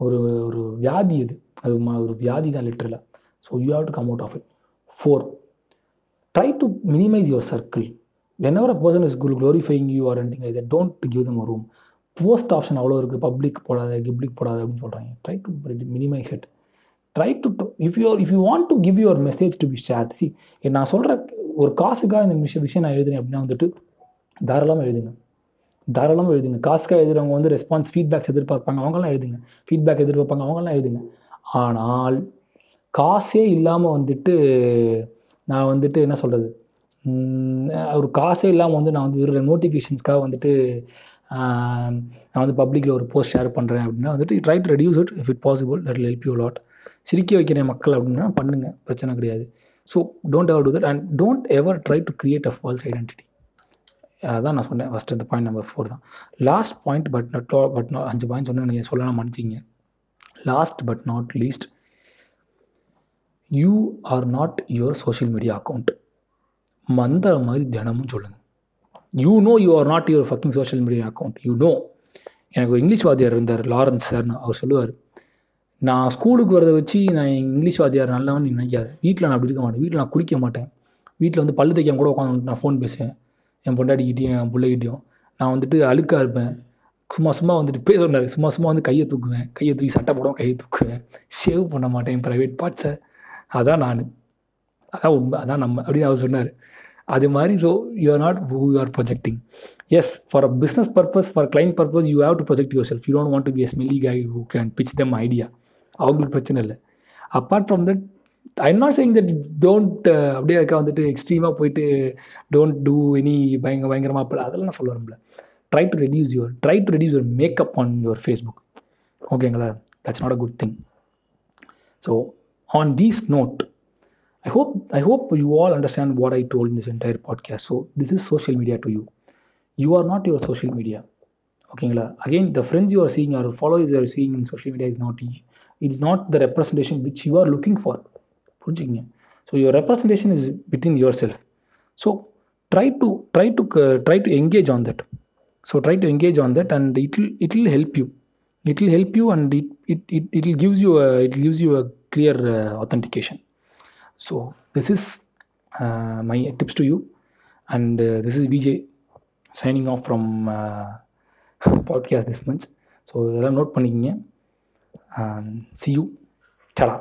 ஒரு ஒரு வியாதி அது அது ஒரு வியாதி தான் லிட்டரலாக so you have to come out of it four try to minimise your circle whenever a person is cool glorifying you are anything இதை don't give them room post option அவ்வளோ இருக்குது பப்ளிக் போடாத கிப்ளிக் போடாத அப்படின்னு சொல்கிறாங்க try to minimise it try to if you if you want to give your message to be share see நான் சொல்கிற ஒரு காசுக்காக இந்த விஷயம் விஷயம் நான் எழுதுனேன் அப்படின்னா வந்துட்டு தாராளமாக எழுதுங்க. தாராளமாக எழுதுங்க. காசுக்காக எழுதுறவங்க வந்து ரெஸ்பான்ஸ் ஃபீட்பேக்ஸ் எதிர்பார்ப்பாங்க. அவங்களாம் எழுதுங்க. ஃபீட்பேக் எதிர்பார்ப்பாங்க. அவங்களாம் எழுதுங்க. ஆனால் காசே இல்லாமல் வந்துட்டு நான் வந்துட்டு என்ன சொல்கிறது ஒரு காசே இல்லாமல் வந்து நான் வந்து வெறும் நோட்டிஃபிகேஷன்ஸ்க்காக வந்துட்டு நான் வந்து பப்ளிக்கில் ஒரு போஸ்ட் ஷேர் பண்ணுறேன் அப்படின்னா வந்துட்டு try to reduce it if it possible that help you lot சிரிக்க வைக்கிறேன் மக்கள் அப்படின்னா பண்ணுங்கள் பிரச்சனை கிடையாது. So don't ever do that and don't ever try to create a false identity அதான் நான் சொன்னேன். ஃபஸ்ட் இந்த பாயிண்ட் நம்பர் ஃபோர் தான். Last point but not but not அஞ்சு பாயிண்ட் சொன்னேன் நீங்கள் சொல்லலாம் மன்னிச்சிங்க. Last but not least you are not your social media account மந்திர மாதிரி தினமும் சொல்லுங்கள் you know you are not your fucking social media account you know எனக்கு இங்கிலீஷ் வாத்தியார் இருந்தார் லாரன்ஸ் சார்னு. அவர் சொல்லுவார் நான் ஸ்கூலுக்கு வரதை வச்சு நான் இங்கிலீஷ் வாத்தியார் நல்லவன் நீ நினைக்காது. வீட்டில் நான் அப்படி இருக்க மாட்டேன். வீட்டில் நான் குடிக்க மாட்டேன். வீட்டில் வந்து பல்லு தைக்காம கூட உட்காந்து நான் ஃபோன் பேசுவேன். என் பொண்டாட்டிக்கிட்டேயும் என் பிள்ளைகிட்டையும். நான் வந்துட்டு அழுக்காக இருப்பேன். சும்மா சும்மா வந்துட்டு பேர் சொன்னார். சும்மா சும்மா வந்து கையை தூக்குவேன். கையை தூக்கி சட்டை போடுவேன் கையை தூக்குவேன். ஷேவ் பண்ண மாட்டேன். ப்ரைவேட் பார்ட்ஸை அதான் நான். அதான் உண்மை அதான் நம்ம அப்படின்னு அவர் சொன்னார். அது மாதிரி so you are not who you are projecting as for a business purpose for client purpose you have to project yourself you don't want to be a smelly guy who can pitch them idea அவங்களுக்கு பிரச்சனை இல்லை. Apart from that I am not saying that don't அப்படியே இருக்கா வந்துட்டு எக்ஸ்ட்ரீமாக போயிட்டு don't do any பயங்கர பயங்கரமாக அப்படி அதெல்லாம் நான் சொல்ல வரல try to reduce your try to reduce your makeup on your Facebook ஓகேங்களா that's not a good thing so on these note I hope I hope you all understand what I told in this entire podcast. So this is social media to you. You are not your social media. ஓகேங்களா again the friends you are seeing or followers you are seeing in social media is not it is not the representation which you are looking for புரிஞ்சுக்கிங்க? So your representation is within yourself so try to try to try to engage on that so try to engage on that and it will it will help you it will help you and it it it it will gives you it gives you a clear authentication so this is uh, my tips to you and uh, this is vj signing off from uh, podcast this much so இதெல்லாம் note பண்ணிக்கிங்க see you Salah